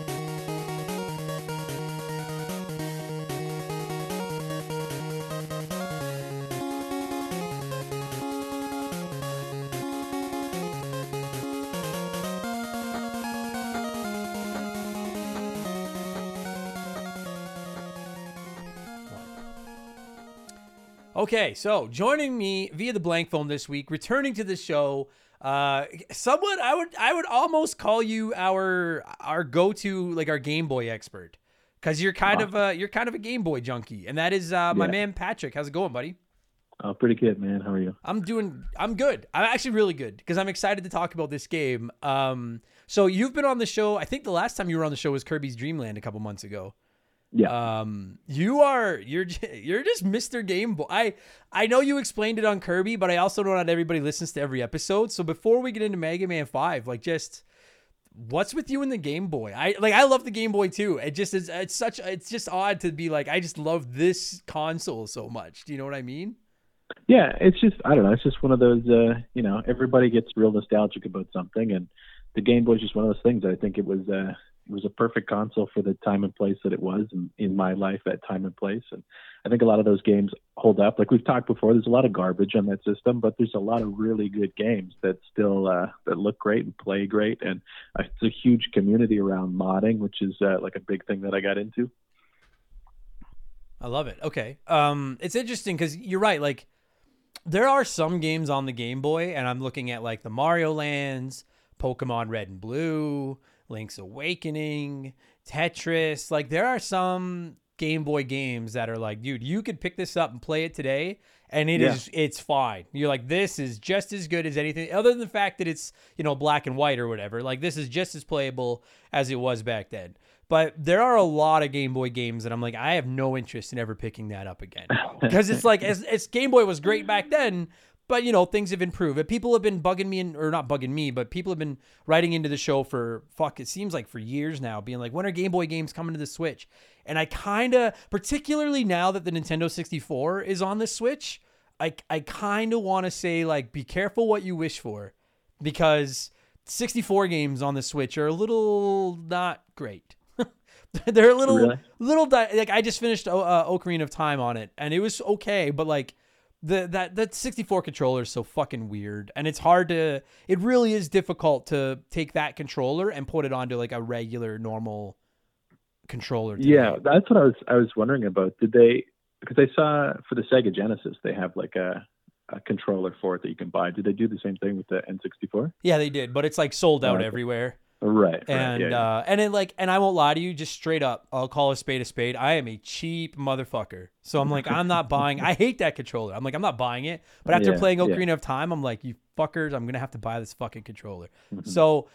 Okay, so joining me via the blank phone this week, returning to the show, uh, someone I would I would almost call you our our go to like our Game Boy expert because you're kind of a you're kind of a Game Boy junkie, and that is uh, my Yeah. man Patrick. How's it going, buddy? Oh, pretty good, man. How are you? I'm doing I'm good. I'm actually really good because I'm excited to talk about this game. Um, so you've been on the show. I think the last time you were on the show was Kirby's Dream Land a couple months ago. Yeah. Um, you are you're [laughs] you're just Mr. Game Boy. I I know you explained it on Kirby, but I also know not everybody listens to every episode. So before we get into Mega Man Five, like just what's with you and the Game Boy? I like I love the Game Boy too. It just is it's such it's just odd to be like I just love this console so much. Do you know what I mean? Yeah, it's just I don't know. It's just one of those. Uh, you know, everybody gets real nostalgic about something, and the Game Boy is just one of those things. I think it was uh, it was a perfect console for the time and place that it was in, in my life at time and place. And I think a lot of those games hold up. Like we've talked before, there's a lot of garbage on that system, but there's a lot of really good games that still uh, that look great and play great. And uh, it's a huge community around modding, which is uh, like a big thing that I got into. I love it. Okay. Um, it's interesting because you're right. Like, there are some games on the Game Boy, and I'm looking at like the Mario Lands, Pokemon Red and Blue, Link's Awakening, Tetris. Like, there are some Game Boy games that are like, dude, you could pick this up and play it today, and it is Yeah. it's fine. You're like, this is just as good as anything, other than the fact that it's you know black and white or whatever. Like, this is just as playable as it was back then. But there are a lot of Game Boy games that I'm like, I have no interest in ever picking that up again. [laughs] Because it's like, as, as Game Boy was great back then, but you know, things have improved. And people have been bugging me, in, or not bugging me, but people have been writing into the show for, fuck, it seems like for years now, being like, when are Game Boy games coming to the Switch? And I kind of, particularly now that the Nintendo 64 is on the Switch, I, I kind of want to say, like, be careful what you wish for. Because 64 games on the Switch are a little not great. [laughs] They're a little, Really? little di- like I just finished uh, Ocarina of Time on it, and it was okay, but like the that that 64 controller is so fucking weird, and it's hard to. It really is difficult to take that controller and put it onto like a regular normal controller. today. Yeah, that's what I was I was wondering about. Did they? Because I saw for the Sega Genesis they have like a a controller for it that you can buy. Did they do the same thing with the N64? yeah, they did, but it's like sold oh, out Okay. everywhere. Right. right, and yeah, yeah. uh and it like and I won't lie to you, just straight up, I'll call a spade a spade. I am a cheap motherfucker. So I'm like, I'm not buying I hate that controller. I'm like, I'm not buying it. But after Yeah, playing yeah. Ocarina of Time, I'm like, you fuckers, I'm gonna have to buy this fucking controller. Mm-hmm. So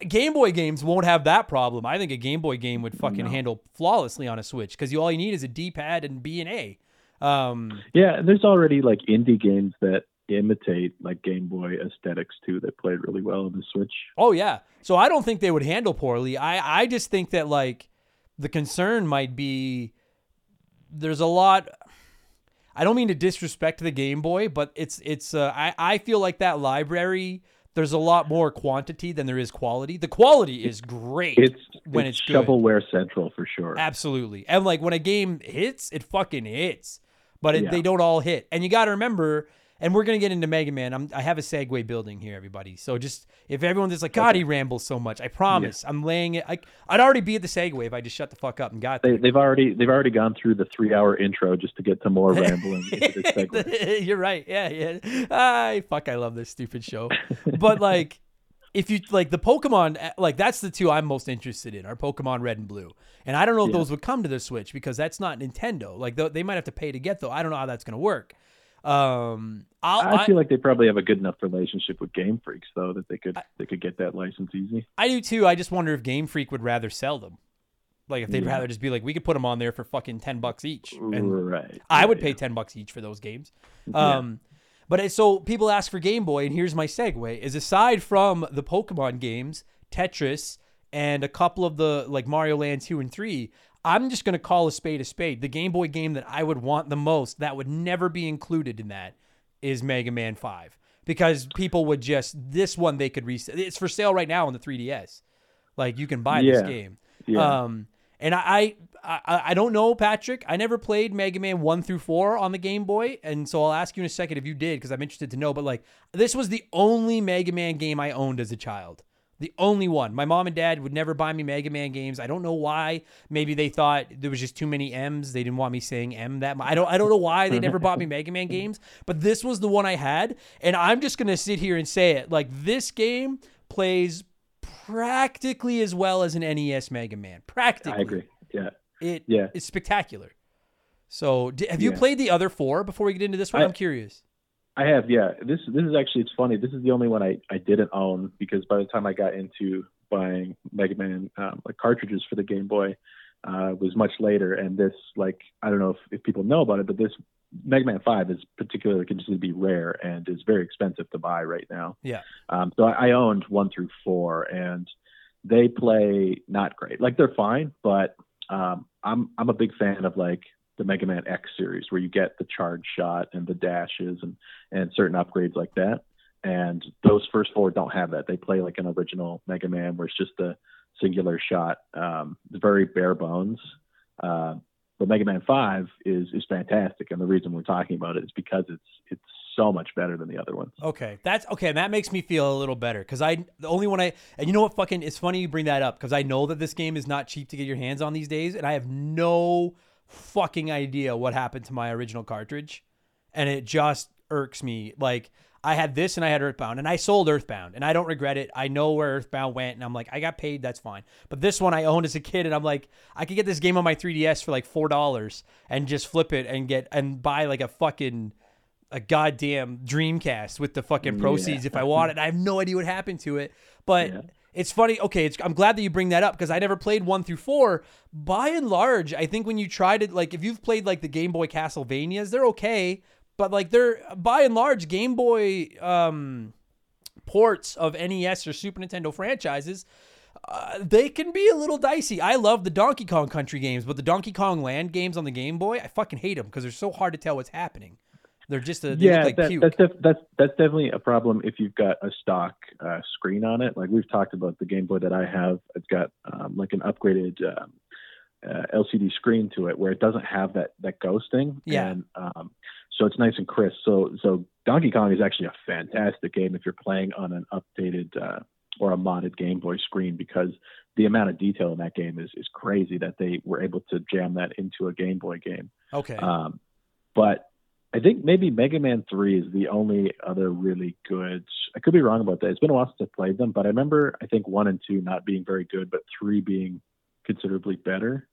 Game Boy games won't have that problem. I think a Game Boy game would fucking handle flawlessly on a Switch because you all you need is a D pad and B and A. Um Yeah, and there's already like indie games that imitate like Game Boy aesthetics too that played really well on the Switch. Oh yeah. So I don't think they would handle poorly. I I just think that like the concern might be there's a lot I don't mean to disrespect the Game Boy, but it's it's uh, I I feel like that library there's a lot more quantity than there is quality. The quality is great It's when it's, it's, good. shovelware central for sure. Absolutely. And like when a game hits, it fucking hits. But it, Yeah. they don't all hit. And you got to remember, and we're going to get into Mega Man. I'm, I have a segue building here, everybody. So just if everyone's just like, God, he rambles so much, I promise. I'm laying it. I, I'd already be at the segue if I just shut the fuck up and got They, they've already they've already gone through the three hour intro just to get to more [laughs] rambling into this [laughs] segment. You're right. Yeah, yeah. I fuck. I love this stupid show. But [laughs] like, if you like the Pokemon, uh, like that's the two I'm most interested in are Pokemon Red and Blue. And I don't know if Yeah. those would come to the Switch because that's not Nintendo. Like they might have to pay to get though. I don't know how that's gonna work. Um, I'll, I I, feel like they probably have a good enough relationship with Game Freaks though that they could they could get that license easy. I do too. I just wonder if Game Freak would rather sell them. Like if they'd Yeah. rather just be like, we could put them on there for fucking ten bucks each, and right. I would yeah. pay 10 bucks each for those games. Um, but it- so people ask for Game Boy, and here's my segue: is aside from the Pokemon games, Tetris, and a couple of the like Mario Land two and three, I'm just gonna call a spade a spade. The Game Boy game that I would want the most, that would never be included in that, is Mega Man Five, because people would just this one they could resell. It's for sale right now on the 3DS. Like you can buy this game. Yeah. Um, and I, I, I don't know, Patrick. I never played Mega Man one through four on the Game Boy, and so I'll ask you in a second if you did, because I'm interested to know. But like, this was the only Mega Man game I owned as a child. The only one. My mom and dad would never buy me Mega Man games. I don't know why. Maybe they thought there was just too many M's. They didn't want me saying M that much. I don't. I don't know why they never bought me Mega Man games. But this was the one I had, and I'm just gonna sit here and say it. Like this game plays practically as well as an NES Mega Man. Practically. I agree. Yeah. It Yeah. it's spectacular. So, have you Yeah. played the other four before we get into this one? I- I'm curious. I have, yeah. This this is actually it's funny. This is the only one I, I didn't own because by the time I got into buying Mega Man um, like cartridges for the Game Boy, uh, was much later, and this like I don't know if, if people know about it, but this Mega Man Five is particularly considered to be rare and is very expensive to buy right now. Yeah. Um, so I, I owned one through four, and they play not great. Like they're fine, but um, I'm I'm a big fan of like the Mega Man X series where you get the charge shot and the dashes and and certain upgrades like that. And those first four don't have that. They play like an original Mega Man where it's just a singular shot. Um, very bare bones. Uh, but Mega Man Five is is fantastic, and the reason we're talking about it is because it's it's so much better than the other ones. Okay, that's okay. That makes me feel a little better because I the only one I and you know what fucking it's funny you bring that up because I know that this game is not cheap to get your hands on these days, and I have no fucking idea what happened to my original cartridge, and it just irks me. Like I had this and I had Earthbound, and I sold Earthbound, and I don't regret it. I know where Earthbound went, and I'm like, I got paid, that's fine. But this one I owned as a kid, and I'm like, I could get this game on my 3DS for like four dollars and just flip it and get and buy like a fucking a goddamn Dreamcast with the fucking proceeds if I want it. I have no idea what happened to it, but. Yeah. It's funny. Okay, I'm glad that you bring that up because I never played one through four. By and large, I think when you try to like if you've played like the Game Boy Castlevanias, they're okay, but like they're by and large Game Boy um, ports of NES or Super Nintendo franchises. Uh, they can be a little dicey. I love the Donkey Kong Country games, but the Donkey Kong Land games on the Game Boy, I fucking hate them because they're so hard to tell what's happening. They're just a, they yeah, like that, that's def- that's that's definitely a problem if you've got a stock uh, screen on it. Like we've talked about the Game Boy that I have, it's got um, like an upgraded um, uh, LCD screen to it where it doesn't have that that ghosting. Yeah. And um, so it's nice and crisp. So so Donkey Kong is actually a fantastic game if you're playing on an updated uh, or a modded Game Boy screen because the amount of detail in that game is is crazy that they were able to jam that into a Game Boy game. okay. Um, but I think maybe Mega Man 3 is the only other really good. I could be wrong about that. It's been a while since I played them, but I remember I think 1 and 2 not being very good, but 3 being considerably better.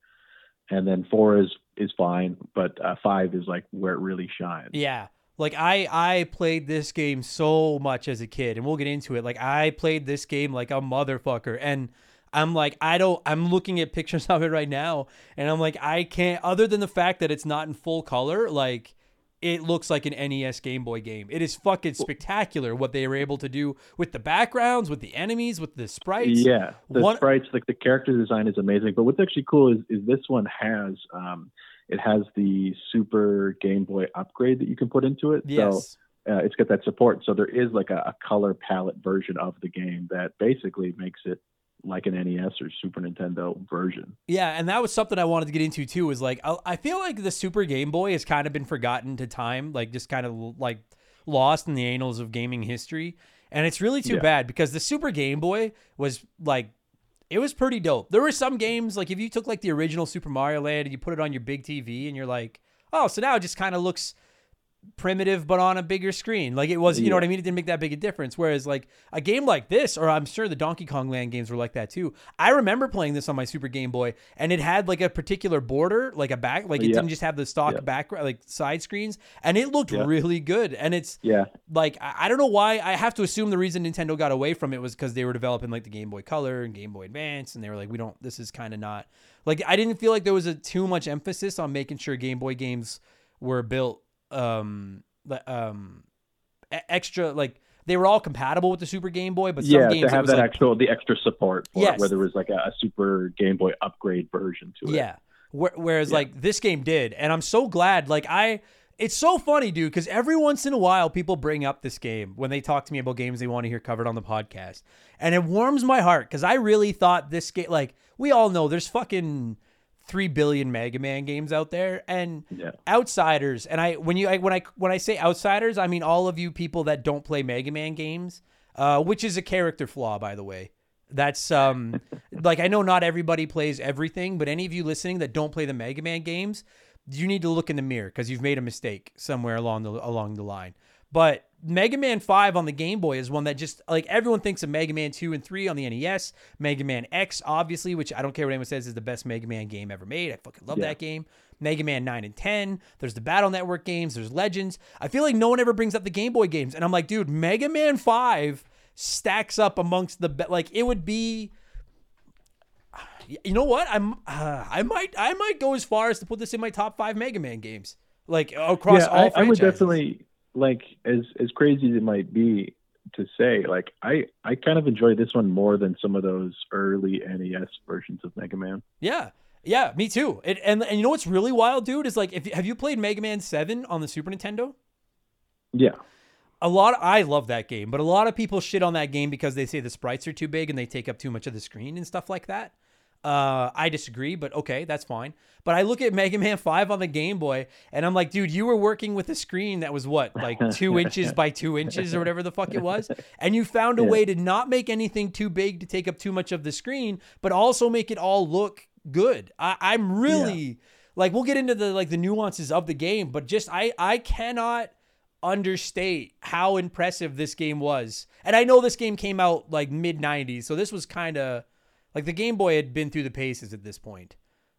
And then 4 is is fine, but uh, 5 is like where it really shines. Yeah. Like I I played this game so much as a kid and we'll get into it. Like I played this game like a motherfucker and I'm like I don't I'm looking at pictures [laughs] of it right now and I'm like I can't other than the fact that it's not in full color like it looks like an NES Game Boy game. It is fucking spectacular what they were able to do with the backgrounds, with the enemies, with the sprites. Yeah, the One- sprites, like the character design is amazing. But what's actually cool is, is this one has um, it has the Super Game Boy upgrade that you can put into it. Yes. So uh, it's got that support. So there is like a, a color palette version of the game that basically makes it like an NES or Super Nintendo version. Yeah, and that was something I wanted to get into too. Is like I, I feel like the Super Game Boy has kind of been forgotten to time, like just kind of like lost in the annals of gaming history, and it's really too Yeah. bad because the Super Game Boy was like. It was pretty dope. There were some games like if you took like the original Super Mario Land and you put it on your big TV and you're like, oh, so now it just kind of looks primitive but on a bigger screen. Like it was, you know what I mean? It didn't make that big a difference. Whereas like a game like this, or I'm sure the Donkey Kong Land games were like that too. I remember playing this on my Super Game Boy, and it had like a particular border, like a back, like it Yeah. didn't just have the stock Yeah. background, like side screens, and it looked Yeah. really good. And it's Yeah, like I I don't know why. I have to assume the reason Nintendo got away from it was because they were developing like the Game Boy Color and Game Boy Advance, and they were like, we don't. This is kind of not like I didn't feel like there was a too much emphasis on making sure Game Boy games were built um um extra like they were all compatible with the Super Game Boy, but some yeah, games to have that like, actual the extra support for Yes. it, where there was like a, a Super Game Boy upgrade version to it. Yeah. Wh- Whereas Yeah. like this game did, and I'm so glad. Like I, it's so funny, dude, because every once in a while people bring up this game when they talk to me about games they want to hear covered on the podcast, and it warms my heart because I really thought this game. Like we all know, there's fucking three billion Mega Man games out there, and Yeah. outsiders. And I when you I, when I when I say outsiders, I mean all of you people that don't play Mega Man games, uh, which is a character flaw, by the way. That's um [laughs] like I know not everybody plays everything, but any of you listening that don't play the Mega Man games, you need to look in the mirror because you've made a mistake somewhere along the along the line. But Mega Man 5 on the Game Boy is one that just like everyone thinks of Mega Man 2 and 3 on the NES, Mega Man X obviously, which I don't care what anyone says is the best Mega Man game ever made. I fucking love Yeah. that game. Mega Man 9 and 10. There's the Battle Network games, there's Legends. I feel like no one ever brings up the Game Boy games and I'm like, dude, Mega Man 5 stacks up amongst the be- like it would be You know what? I'm uh, I might I might go as far as to put this in my top five Mega Man games, like across yeah, all I, I would definitely like as as crazy as it might be to say, like I I kind of enjoy this one more than some of those early NES versions of Mega Man. Yeah. Yeah, me too. It, and and you know what's really wild, dude, is like if have you played Mega Man 7 on the Super Nintendo? Yeah, A lot I love that game, but a lot of people shit on that game because they say the sprites are too big and they take up too much of the screen and stuff like that. Uh, I disagree, but okay, that's fine. But I look at Mega Man 5 on the Game Boy and I'm like, dude, you were working with a screen that was what, like [laughs] two inches by two inches or whatever the fuck it was. And you found a Yeah. way to not make anything too big to take up too much of the screen, but also make it all look good. I, I'm really like, we'll get into the like the nuances of the game, but just I I cannot understate how impressive this game was. And I know this game came out like mid 90s, so this was kind of like the Game Boy had been through the paces at this point.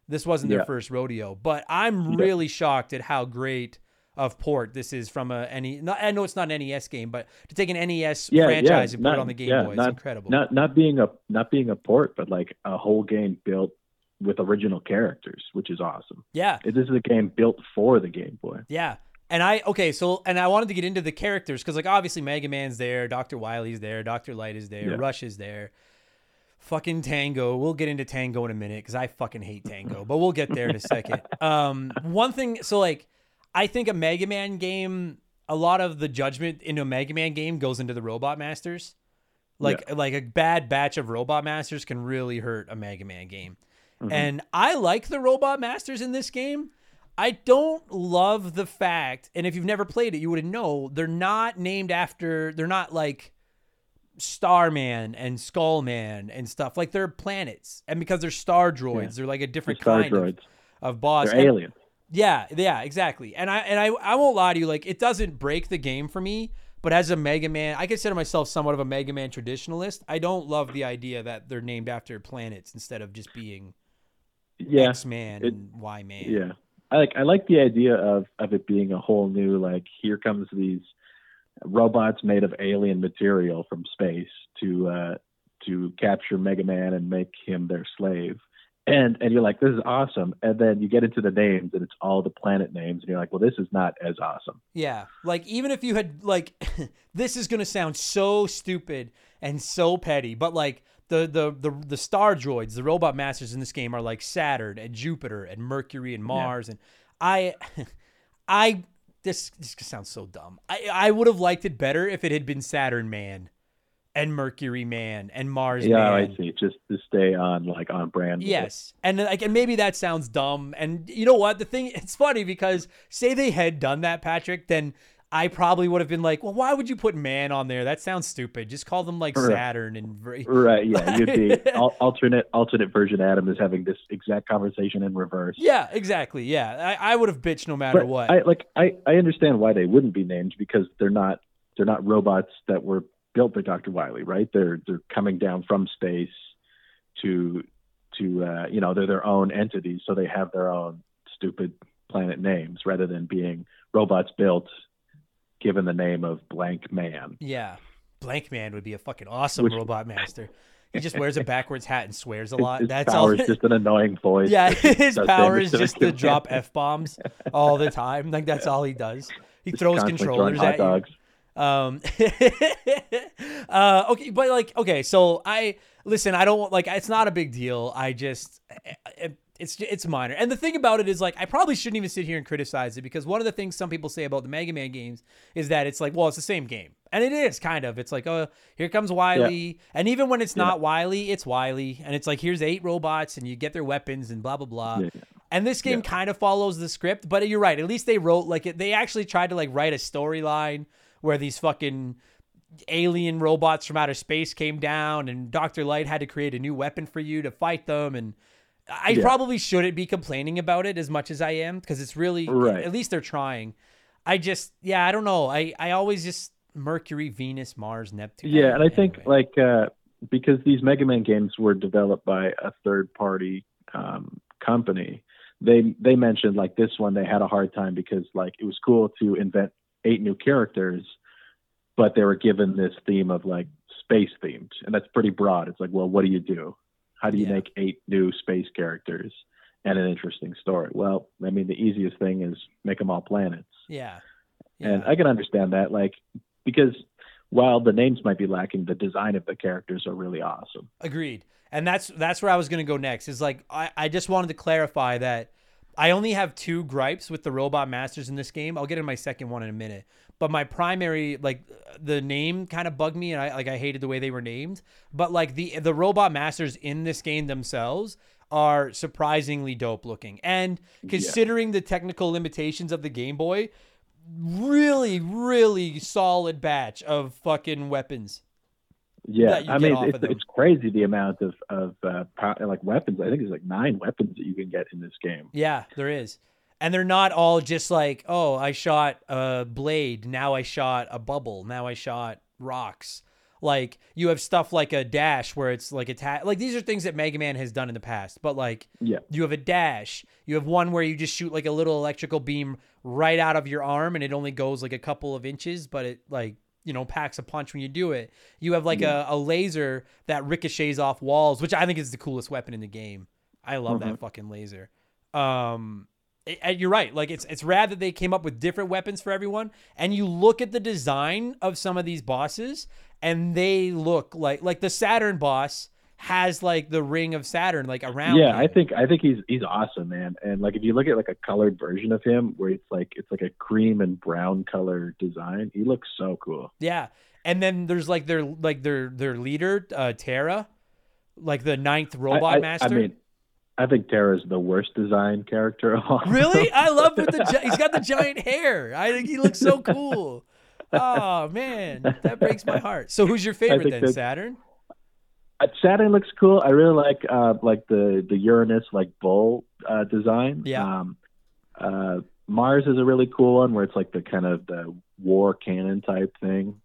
This wasn't their Yeah. first rodeo, but I'm Yeah. really shocked at how great of port this is from a any not, I know it's not an NES game, but to take an NES yeah, franchise and put it on the Game yeah, Boy, not, incredible. Not not being a not being a port, but like a whole game built with original characters, which is awesome. yeah. This is a game built for the Game Boy. Yeah. And I okay, so and I wanted to get into the characters because like obviously Mega Man's there, Doctor Wily's there, Doctor Light is there. Rush is there, fucking Tango. We'll get into Tango in a minute because I fucking hate Tango, but we'll get there in a second. [laughs] Um, one thing, so like I think a Mega Man game, a lot of the judgment in a Mega Man game goes into the Robot Masters. Like like a bad batch of Robot Masters can really hurt a Mega Man game. And I like the Robot Masters in this game. I don't love the fact, and if you've never played it, you wouldn't know, they're not named after, they're not like Starman and Skullman and stuff. Like they're planets. And because they're star droids, Yeah. they're like a different kind of, of boss. They're And- aliens. yeah, yeah, exactly. And I and I I won't lie to you, like it doesn't break the game for me. But as a Mega Man, I consider myself somewhat of a Mega Man traditionalist. I don't love the idea that they're named after planets instead of just being Yeah, X Man and Y Man. Yeah. I like I like the idea of of it being a whole new like here comes these robots made of alien material from space to uh to capture Mega Man and make him their slave. And and you're like, this is awesome. And then you get into the names and it's all the planet names and you're like, well this is not as awesome. Yeah, like even if you had like, [laughs] this is gonna sound so stupid and so petty, but like the the the the star droids, the robot masters in this game are like Saturn and Jupiter and Mercury and Mars, and I, [laughs] I this this sounds so dumb. I I would have liked it better if it had been Saturn Man, and Mercury Man and Mars yeah, Man. I see. Just to stay on like on brand. Yes, and like, and maybe that sounds dumb. And you know what? The thing, it's funny because say they had done that, Patrick, then I probably would have been like, well, why would you put man on there? That sounds stupid. Just call them like. Saturn and [laughs] Right, yeah, you'd be [laughs] alternate alternate version Adam is having this exact conversation in reverse. yeah, exactly. Yeah, I, I would have bitched no matter but what. I like I, I understand why they wouldn't be named because they're not they're not robots that were built by Dr. Wily, right? They're they're coming down from space to to uh, you know they're their own entities, so they have their own stupid planet names rather than being robots built given the name of blank man. yeah, Blank Man would be a fucking awesome Which- robot master. He just wears a backwards hat and swears a [laughs] lot. his That's power all. is just an annoying voice. Yeah, [laughs] his power is just to drop f bombs [laughs] all the time. Like that's all he does. He Just throws controllers at you. dogs. Um, uh, okay, but like, okay, so I listen. I don't like it's not a big deal. I just it, it's it's minor. And the thing about it is like I probably shouldn't even sit here and criticize it because one of the things some people say about the Mega Man games is that it's like, well, it's the same game, and it is kind of. It's like, oh, here comes Wily, and even when it's not Wily, it's Wily, and it's like here's eight robots, and you get their weapons and blah blah blah. Yeah. And this game kind of follows the script, but you're right. At least they wrote like it, they actually tried to like write a storyline where these fucking alien robots from outer space came down and Dr. Light had to create a new weapon for you to fight them and I Yeah. probably shouldn't be complaining about it as much as I am because it's really Right. at least they're trying. I just yeah, I don't know. I I always just Mercury, Venus, Mars, Neptune. Yeah, and I think Anyway. like uh, because these Mega Man games were developed by a third party um, company, they they mentioned like this one they had a hard time because like it was cool to invent eight new characters, but they were given this theme of like space themed, and that's pretty broad. It's like, well, what do you do? How do you Yeah. make eight new space characters and an interesting story? Well, I mean, the easiest thing is make them all planets. Yeah. And I can understand that, like, because while the names might be lacking, the design of the characters are really awesome. Agreed. And that's that's where I was gonna go next. Is like I, I just wanted to clarify that I only have two gripes with the robot masters in this game. I'll get in my second one in a minute. But my primary like the name kind of bugged me and I like I hated the way they were named. But like the the robot masters in this game themselves are surprisingly dope looking. And considering the technical limitations of the Game Boy, really, really solid batch of fucking weapons. Yeah, I mean, it's, it's crazy the amount of of uh, like weapons. I think there's like nine weapons that you can get in this game. Yeah, there is. And they're not all just like, oh, I shot a blade, now I shot a bubble, now I shot rocks. Like you have stuff like a dash where it's like attack. Like these are things that Mega Man has done in the past. But like Yeah, you have a dash. You have one where you just shoot like a little electrical beam right out of your arm and it only goes like a couple of inches, but it like, you know, packs a punch when you do it. You have like a, a laser that ricochets off walls, which I think is the coolest weapon in the game. I love that fucking laser. Um it- you're right. Like it's it's rad that they came up with different weapons for everyone. And you look at the design of some of these bosses, and they look like like the Saturn boss has like the ring of Saturn like around. yeah. him. I think I think he's he's awesome, man. And like if you look at like a colored version of him, where it's like it's like a cream and brown color design, he looks so cool. Yeah. And then there's like their like their their leader, uh Terra, like the ninth robot I, I, master. I mean, I think Terra's the worst design character of all. really? I love with the gi- he's got the giant hair. I think he looks so cool. Oh man, that breaks my heart. So who's your favorite then, Saturn? Uh, Saturn looks cool. I really like uh like the the Uranus like bull uh design. Yeah. Um uh Mars is a really cool one where it's like the kind of the war cannon type thing.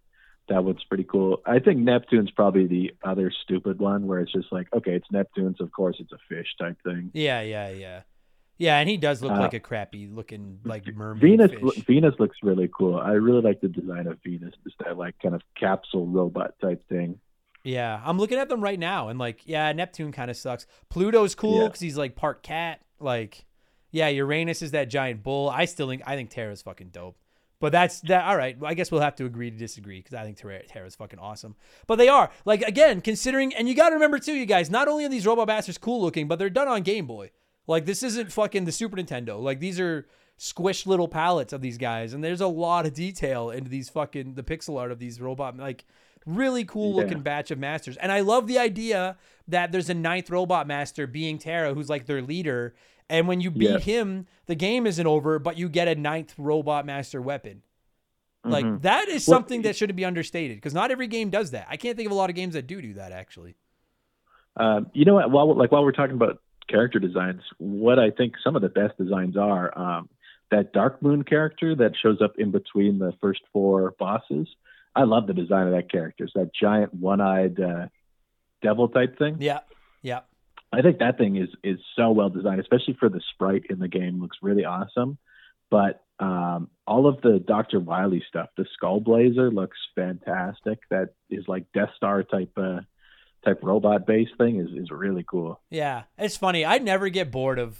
That one's pretty cool. I think Neptune's probably the other stupid one where it's just like, okay, it's Neptune's, of course it's a fish type thing. Yeah, yeah, yeah. Yeah, and he does look Uh, like a crappy looking like mermaid Venus fish. Venus looks really cool. I really like the design of Venus, just that like kind of capsule robot type thing. Yeah, I'm looking at them right now, and like, yeah, Neptune kind of sucks. Pluto's cool Yeah. because he's like part cat. Like, yeah, Uranus is that giant bull. I still think I think Terra's fucking dope. But that's that. All right, I guess we'll have to agree to disagree because I think Terra, Terra's fucking awesome. But they are like again considering, and you got to remember too, you guys. Not only are these Robot Masters cool looking, but they're done on Game Boy. Like this isn't fucking the Super Nintendo. Like these are squished little palettes of these guys, and there's a lot of detail into these fucking the pixel art of these robot like really cool looking Yeah. batch of masters. And I love the idea that there's a ninth robot master being Terra, who's like their leader. And when you beat Yeah. him, the game isn't over, but you get a ninth robot master weapon. Like Mhm. that is Well, something that shouldn't be understated because not every game does that. I can't think of a lot of games that do do that actually. Um, you know what? While like while we're talking about character designs, what I think some of the best designs are um, that Dark Moon character that shows up in between the first four bosses. I love the design of that character. It's that giant one-eyed uh, devil type thing. Yeah, yeah, I think that thing is is so well designed, especially for the sprite in the game. Looks really awesome. But um, all of the Dr. Wily stuff, the Skull Blazer looks fantastic. That is like Death Star type uh, type robot base thing is is really cool. yeah. It's funny. I never get bored of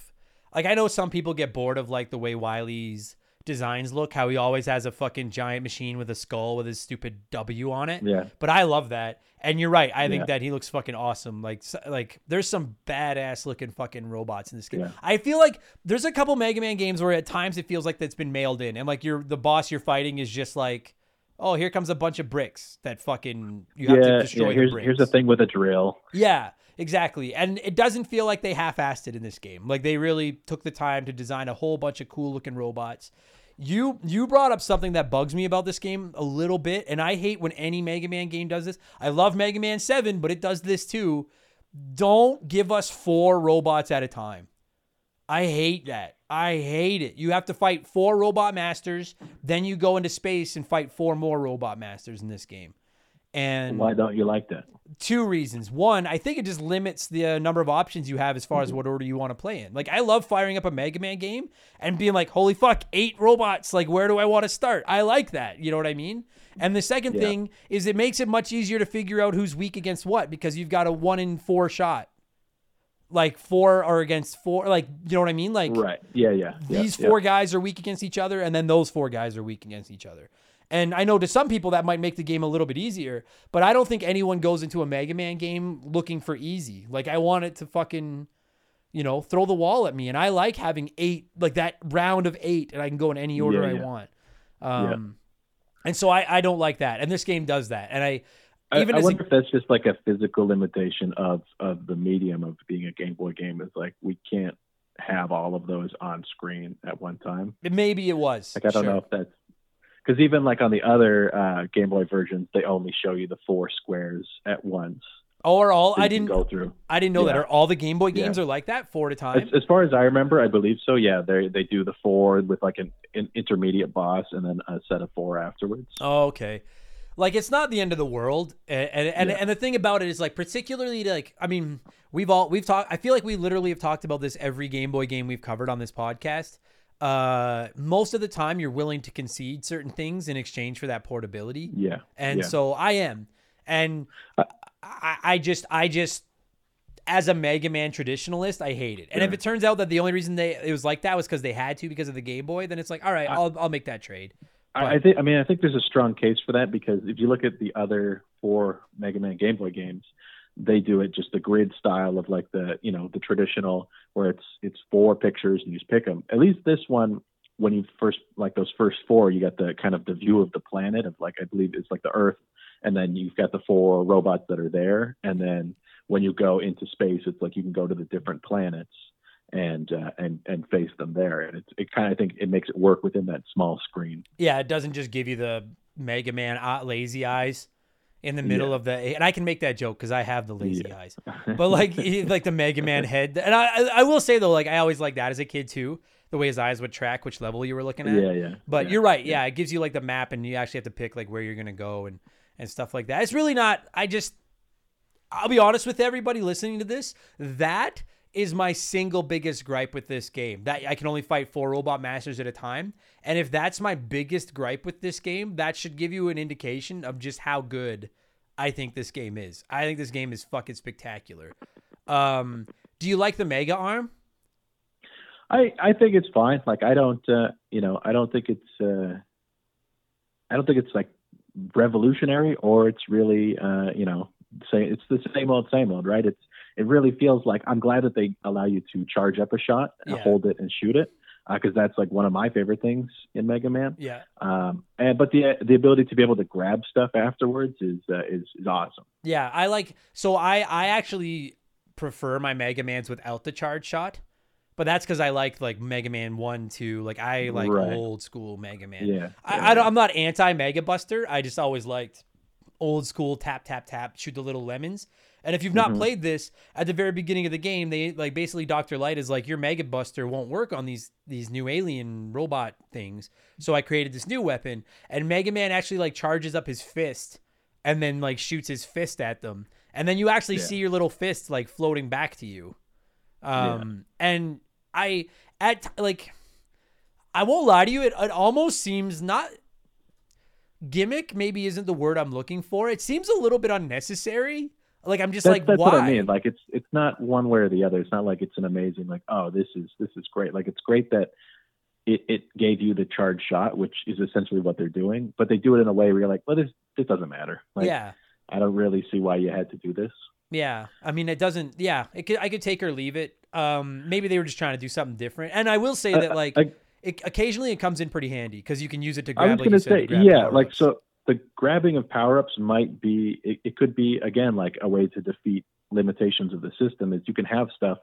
like I know some people get bored of like the way Wiley's designs look. How he always has a fucking giant machine with a skull with his stupid W on it. Yeah. But I love that. And you're right. I think Yeah. that he looks fucking awesome. Like like there's some badass looking fucking robots in this game. Yeah. I feel like there's a couple Mega Man games where at times it feels like that's been mailed in and like you're the boss you're fighting is just like oh, here comes a bunch of bricks that fucking you have to destroy yeah. Here's the bricks. here's the thing with a drill. Yeah, exactly. And it doesn't feel like they half-assed it in this game. Like they really took the time to design a whole bunch of cool-looking robots. You you brought up something that bugs me about this game a little bit, and I hate when any Mega Man game does this. I love Mega Man 7, but it does this too. Don't give us four robots at a time. I hate that. I hate it. You have to fight four robot masters, then you go into space and fight four more robot masters in this game. And Why don't you like that? two reasons. One, I think it just limits the uh, number of options you have as far as what order you want to play in. Like, I love firing up a Mega Man game and being like, holy fuck, eight robots. Like, where do I want to start? I like that. You know what I mean? And the second Yeah. thing is it makes it much easier to figure out who's weak against what because you've got a one in four shot. Like four are against four. Like you know what I mean? Like Right. Yeah. Yeah. yeah, these yeah. four guys are weak against each other, and then those four guys are weak against each other. And I know to some people that might make the game a little bit easier, but I don't think anyone goes into a Mega Man game looking for easy. Like I want it to fucking, you know, throw the wall at me. And I like having eight, like that round of eight, and I can go in any order Yeah, I want. Um, and so I, I don't like that. And this game does that. And I, even I a- wonder if that's just like a physical limitation of of the medium of being a Game Boy game. Is like we can't have all of those on screen at one time. maybe it was. Like I don't Sure. know if that's because even like on the other uh, Game Boy versions, they only show you the four squares at once. Oh, Or all, I didn't, go through. I didn't know that. Are all the Game Boy Yeah. games are like that four at a time? As, as far as I remember, I believe so. Yeah, they they do the four with like an, an intermediate boss and then a set of four afterwards. Oh, okay. Like it's not the end of the world, and and and, Yeah. and the thing about it is like particularly like I mean we've all we've talked. I feel like we literally have talked about this every Game Boy game we've covered on this podcast. Uh, most of the time you're willing to concede certain things in exchange for that portability, Yeah, and yeah. so I am, and I, I just I just as a Mega Man traditionalist, I hate it. And if it turns out that the only reason they it was like that was because they had to because of the Game Boy, then it's like all right, I'll I'll make that trade. I, think. I mean, I think there's a strong case for that because if you look at the other four Mega Man Game Boy games, they do it just the grid style of like the you know the traditional where it's it's four pictures and you just pick them. At least this one, when you first like those first four, you got the kind of the view of the planet of like I believe it's like the Earth, and then you've got the four robots that are there, and then when you go into space, it's like you can go to the different planets and uh, and and face them there, and it's it kind of I think it makes it work within that small screen. Yeah, it doesn't just give you the Mega Man uh, lazy eyes in the middle Yeah. of the, and I can make that joke because I have the lazy Yeah. eyes. But like, like the Mega Man head, and I, I- I will say though, like I always liked that as a kid too, the way his eyes would track which level you were looking at. Yeah, yeah. But yeah. you're right. Yeah, it gives you like the map, and you actually have to pick like where you're gonna go and and stuff like that. It's really not. I just, I'll be honest with everybody listening to this. That is my single biggest gripe with this game. That I can only fight four robot masters at a time, and if that's my biggest gripe with this game, that should give you an indication of just how good I think this game is. I think this game is fucking spectacular. Um, do you like the Mega Arm? I I think it's fine. Like I don't uh, you know I don't think it's uh, I don't think it's like revolutionary or it's really uh, you know say it's the same old same old right. It's it really feels like I'm glad that they allow you to charge up a shot, and Yeah. hold it, and shoot it because that's like one of my favorite things in Mega Man. Yeah. Um, and but the the ability to be able to grab stuff afterwards is uh, is is awesome. Yeah, I like so I I actually prefer my Mega Mans without the charge shot. But that's because I like like Mega Man one, two. Like I like Right. old school Mega Man. Yeah, I, I don't, I'm not anti Mega Buster. I just always liked old school tap tap tap shoot the little lemons. And if you've not Mhm. played this at the very beginning of the game, they like basically Doctor Light is like your Mega Buster won't work on these these new alien robot things. So I created this new weapon, and Mega Man actually like charges up his fist and then like shoots his fist at them, and then you actually Yeah. see your little fist like floating back to you. Um, and I at like I won't lie to you, it, it almost seems not gimmick. Maybe isn't the word I'm looking for. It seems a little bit unnecessary. Like I'm just that's, like, that's why? what I mean. Like it's it's not one way or the other. It's not like it's an amazing like oh this is this is great. Like it's great that it, it gave you the charge shot, which is essentially what they're doing. But they do it in a way where you're like, well, this this doesn't matter. Like, yeah, I don't really see why you had to do this. yeah. I mean, it doesn't. Yeah, it could. I could take or leave it. Um, maybe they were just trying to do something different. And I will say that like I- it, occasionally it comes in pretty handy because you can use it to I was like gonna say, grab yeah, like so the grabbing of power ups might be it, it could be again like a way to defeat limitations of the system is you can have stuff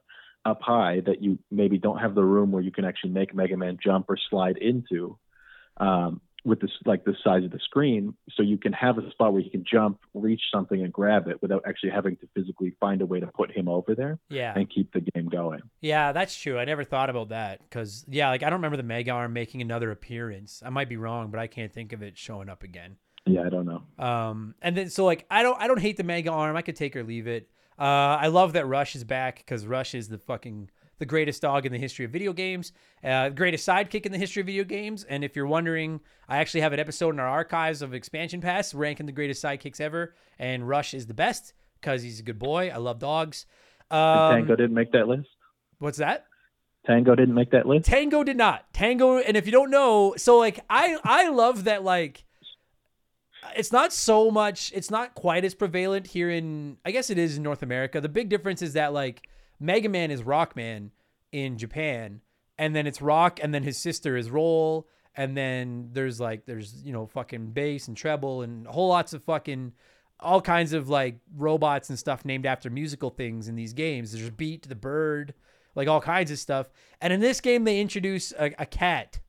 up high that you maybe don't have the room where you can actually make Mega Man jump or slide into um, with this like the size of the screen. So you can have a spot where you can jump, reach something, and grab it without actually having to physically find a way to put him over there Yeah, and keep the game going. yeah, that's true. I never thought about that because yeah, like I don't remember the Mega Arm making another appearance. I might be wrong, but I can't think of it showing up again. Yeah, I don't know. Um, and then so like I don't I don't hate the Mega Arm. I could take or leave it. Uh, I love that Rush is back because Rush is the fucking the greatest dog in the history of video games, uh, greatest sidekick in the history of video games. And if you're wondering, I actually have an episode in our archives of Expansion Pass ranking the greatest sidekicks ever, and Rush is the best because he's a good boy. I love dogs. Um, Tango didn't make that list. What's that? Tango didn't make that list. Tango did not. Tango, and if you don't know, so like I I love that like it's not so much it's not quite as prevalent here in I guess it is in North America. The big difference is that like Mega Man is Rockman in Japan, and then it's Rock, and then his sister is Roll, and then there's like there's you know fucking bass and treble and whole lots of fucking all kinds of like robots and stuff named after musical things in these games. There's Beat the Bird, like all kinds of stuff. And in this game, they introduce a, a cat.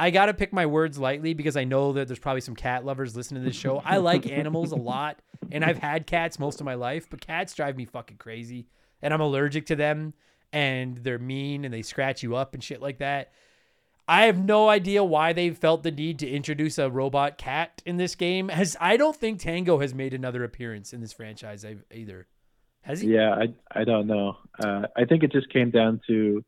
I got to pick my words lightly because I know that there's probably some cat lovers listening to this show. I like [laughs] animals a lot, and I've had cats most of my life, but cats drive me fucking crazy, and I'm allergic to them, and they're mean and they scratch you up and shit like that. I have no idea why they felt the need to introduce a robot cat in this game. Has I don't think Tango has made another appearance in this franchise either. Has he? Yeah, I I don't know. Uh, I think it just came down to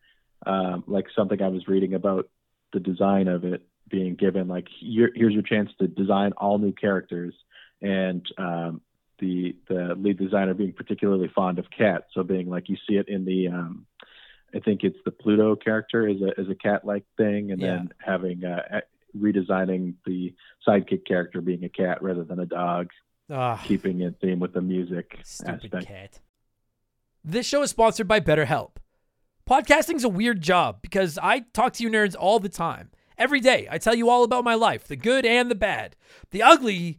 um, like something I was reading about the design of it being given like here, here's your chance to design all new characters, and um, the the lead designer being particularly fond of cats, so being like you see it in the um, I think it's the Pluto character is a is a cat like thing, and Yeah. then having uh, redesigning the sidekick character being a cat rather than a dog, Ah. keeping it theme with the music Stupid aspect. cat. This show is sponsored by BetterHelp. Podcasting's a weird job because I talk to you nerds all the time. Every day, I tell you all about my life, the good and the bad. The ugly,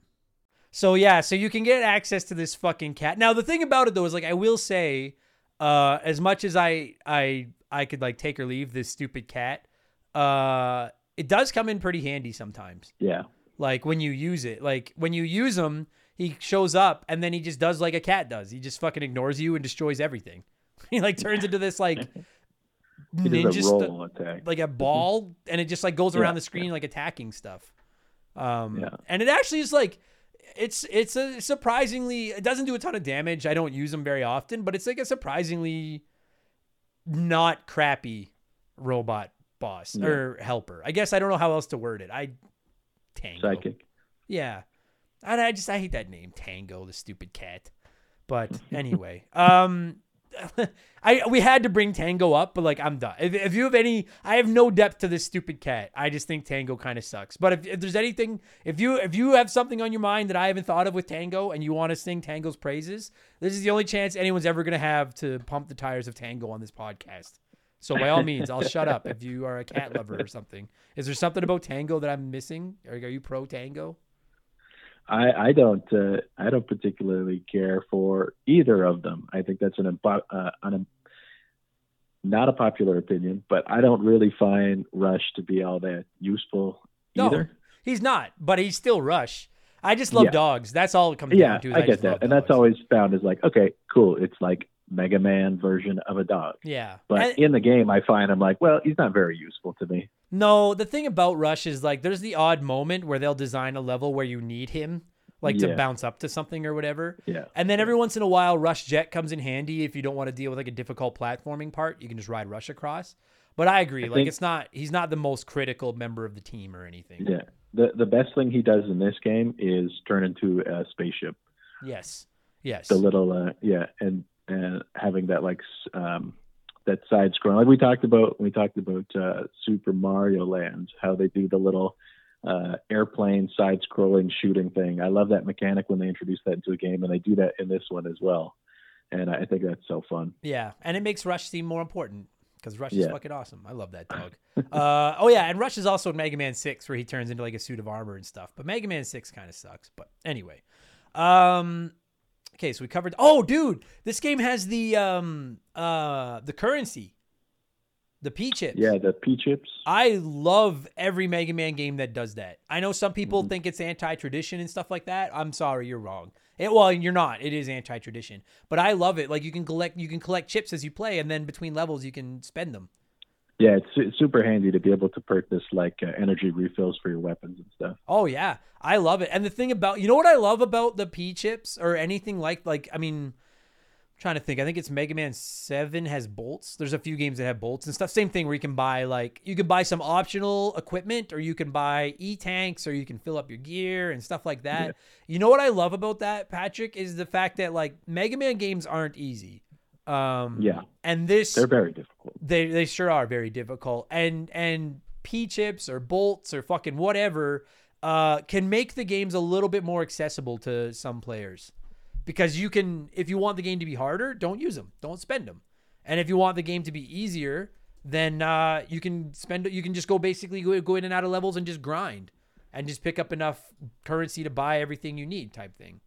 So yeah, so you can get access to this fucking cat. Now the thing about it though is like I will say, uh, as much as I I I could like take or leave this stupid cat, uh, it does come in pretty handy sometimes. Yeah. Like when you use it, like when you use him, he shows up and then he just does like a cat does. He just fucking ignores you and destroys everything. [laughs] he like turns into this like [laughs] ninja does a stu- roll attack. like a ball and it just like goes around Yeah, the screen like attacking stuff um Yeah. and it actually is like it's it's a surprisingly it doesn't do a ton of damage i don't use them very often but it's like a surprisingly not crappy robot boss Yeah. or helper i guess i don't know how else to word it i tango Psychic. yeah. And I just I hate that name, Tango, the stupid cat. But [laughs] anyway, um [laughs] I we had to bring Tango up, but like I'm done. If, if you have any I have no depth to this stupid cat. I just think Tango kind of sucks. But if, if there's anything if you if you have something on your mind that I haven't thought of with Tango and you want to sing Tango's praises, this is the only chance anyone's ever gonna have to pump the tires of Tango on this podcast. So by all means, I'll shut up if you are a cat lover or something. Is there something about Tango that I'm missing? Are, are you pro Tango? I I don't uh, I don't particularly care for either of them. I think that's an impo- uh, an not a popular opinion, but I don't really find Rush to be all that useful No, either. he's not, but he's still Rush. I just love Yeah. dogs. That's all it comes Yeah, down to. is I get that, and that's always found as like okay, cool. It's like Mega Man version of a dog. yeah. But And- in the game, I find I'm like, well, he's not very useful to me. No, the thing about Rush is like there's the odd moment where they'll design a level where you need him, like to bounce up to something or whatever. Yeah. And then every once in a while, Rush Jet comes in handy if you don't want to deal with like a difficult platforming part. You can just ride Rush across. But I agree, I like think- it's not he's not the most critical member of the team or anything. Yeah. The the best thing he does in this game is turn into a spaceship. Yes. Yes. the little uh yeah and and having that like um that side scrolling. like we talked about we talked about uh super mario land how they do the little uh airplane side scrolling shooting thing i love that mechanic when they introduce that into a game and they do that in this one as well and i think that's so fun Yeah, and it makes Rush seem more important because Rush is fucking awesome. I love that dog. [laughs] uh, oh yeah, and Rush is also in Mega Man Six where he turns into like a suit of armor and stuff. But Mega Man Six kind of sucks. But anyway, um, okay, so we covered. Oh, dude, this game has the um uh the currency, the P chips. yeah the p chips I love every Mega Man game that does that. I know some Mm-hmm. people think it's anti-tradition and stuff like that. I'm sorry, you're wrong. It, well, you're not. It is anti-tradition, but I love it. Like you can collect, you can collect chips as you play, and then between levels you can spend them. Yeah it's su- super handy to be able to purchase like uh, energy refills for your weapons and stuff Oh yeah, I love it. And the thing about you know what I love about the P chips or anything like like I mean, I'm trying to think. I think it's Mega Man Seven has bolts. There's a few games that have bolts and stuff. Same thing where you can buy like you can buy some optional equipment or you can buy e tanks or you can fill up your gear and stuff like that. Yeah. You know what I love about that, Patrick, is the fact that like Mega Man games aren't easy. Um, Yeah. and this they're very difficult they they sure are very difficult. And and P chips or bolts or fucking whatever uh, can make the games a little bit more accessible to some players. Because you can, if you want the game to be harder, don't use them, don't spend them. And if you want the game to be easier, then uh, you can spend you can just go basically go, go in and out of levels and just grind and just pick up enough currency to buy everything you need type thing.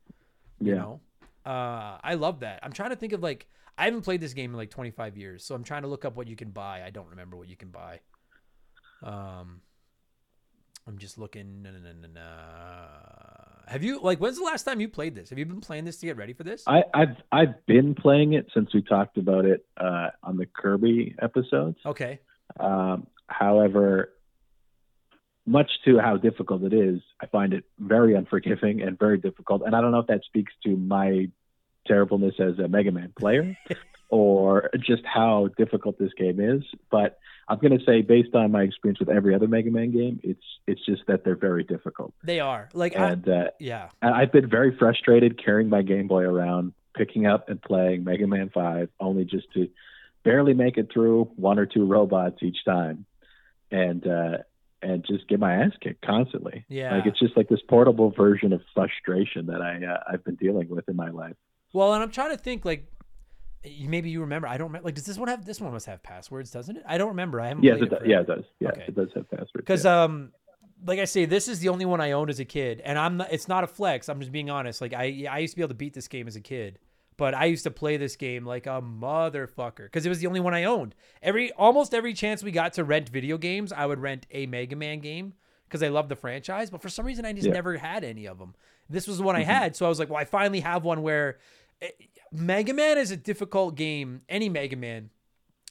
yeah You know, uh, I love that. I'm trying to think of like I haven't played this game in like 25 years, so I'm trying to look up what you can buy. I don't remember what you can buy. Um, I'm just looking. No, no, no. Have you like? When's the last time you played this? Have you been playing this to get ready for this? I, I've I've been playing it since we talked about it uh, on the Kirby episodes. Okay. Um, however, much to how difficult it is, I find it very unforgiving and very difficult. And I don't know if that speaks to my terribleness as a Mega Man player [laughs] or just how difficult this game is. But I'm going to say, based on my experience with every other Mega Man game, it's it's just that they're very difficult. They are like, I, And uh, yeah, I- I've been very frustrated carrying my Game Boy around, picking up and playing Mega Man 5, only just to barely make it through one or two robots each time, and uh, and just get my ass kicked constantly. Yeah. like it's just like this portable version of frustration that I uh, I've been dealing with in my life. Well, and I'm trying to think like. Maybe you remember. I don't remember. Like, does this one have? This one must have passwords, doesn't it? I don't remember. I haven't. Yes, it does. Yeah, it does. Yeah, Okay. it does have passwords. because yeah. um like i say this is the only one i owned as a kid and i'm not it's not a flex i'm just being honest like i i used to be able to beat this game as a kid but i used to play this game like a motherfucker because it was the only one i owned every almost every chance we got to rent video games i would rent a mega man game because i love the franchise but for some reason i just Yeah. Mm-hmm. never had any of them this was the one i had so i was like well i finally have one where mega man is a difficult game any mega man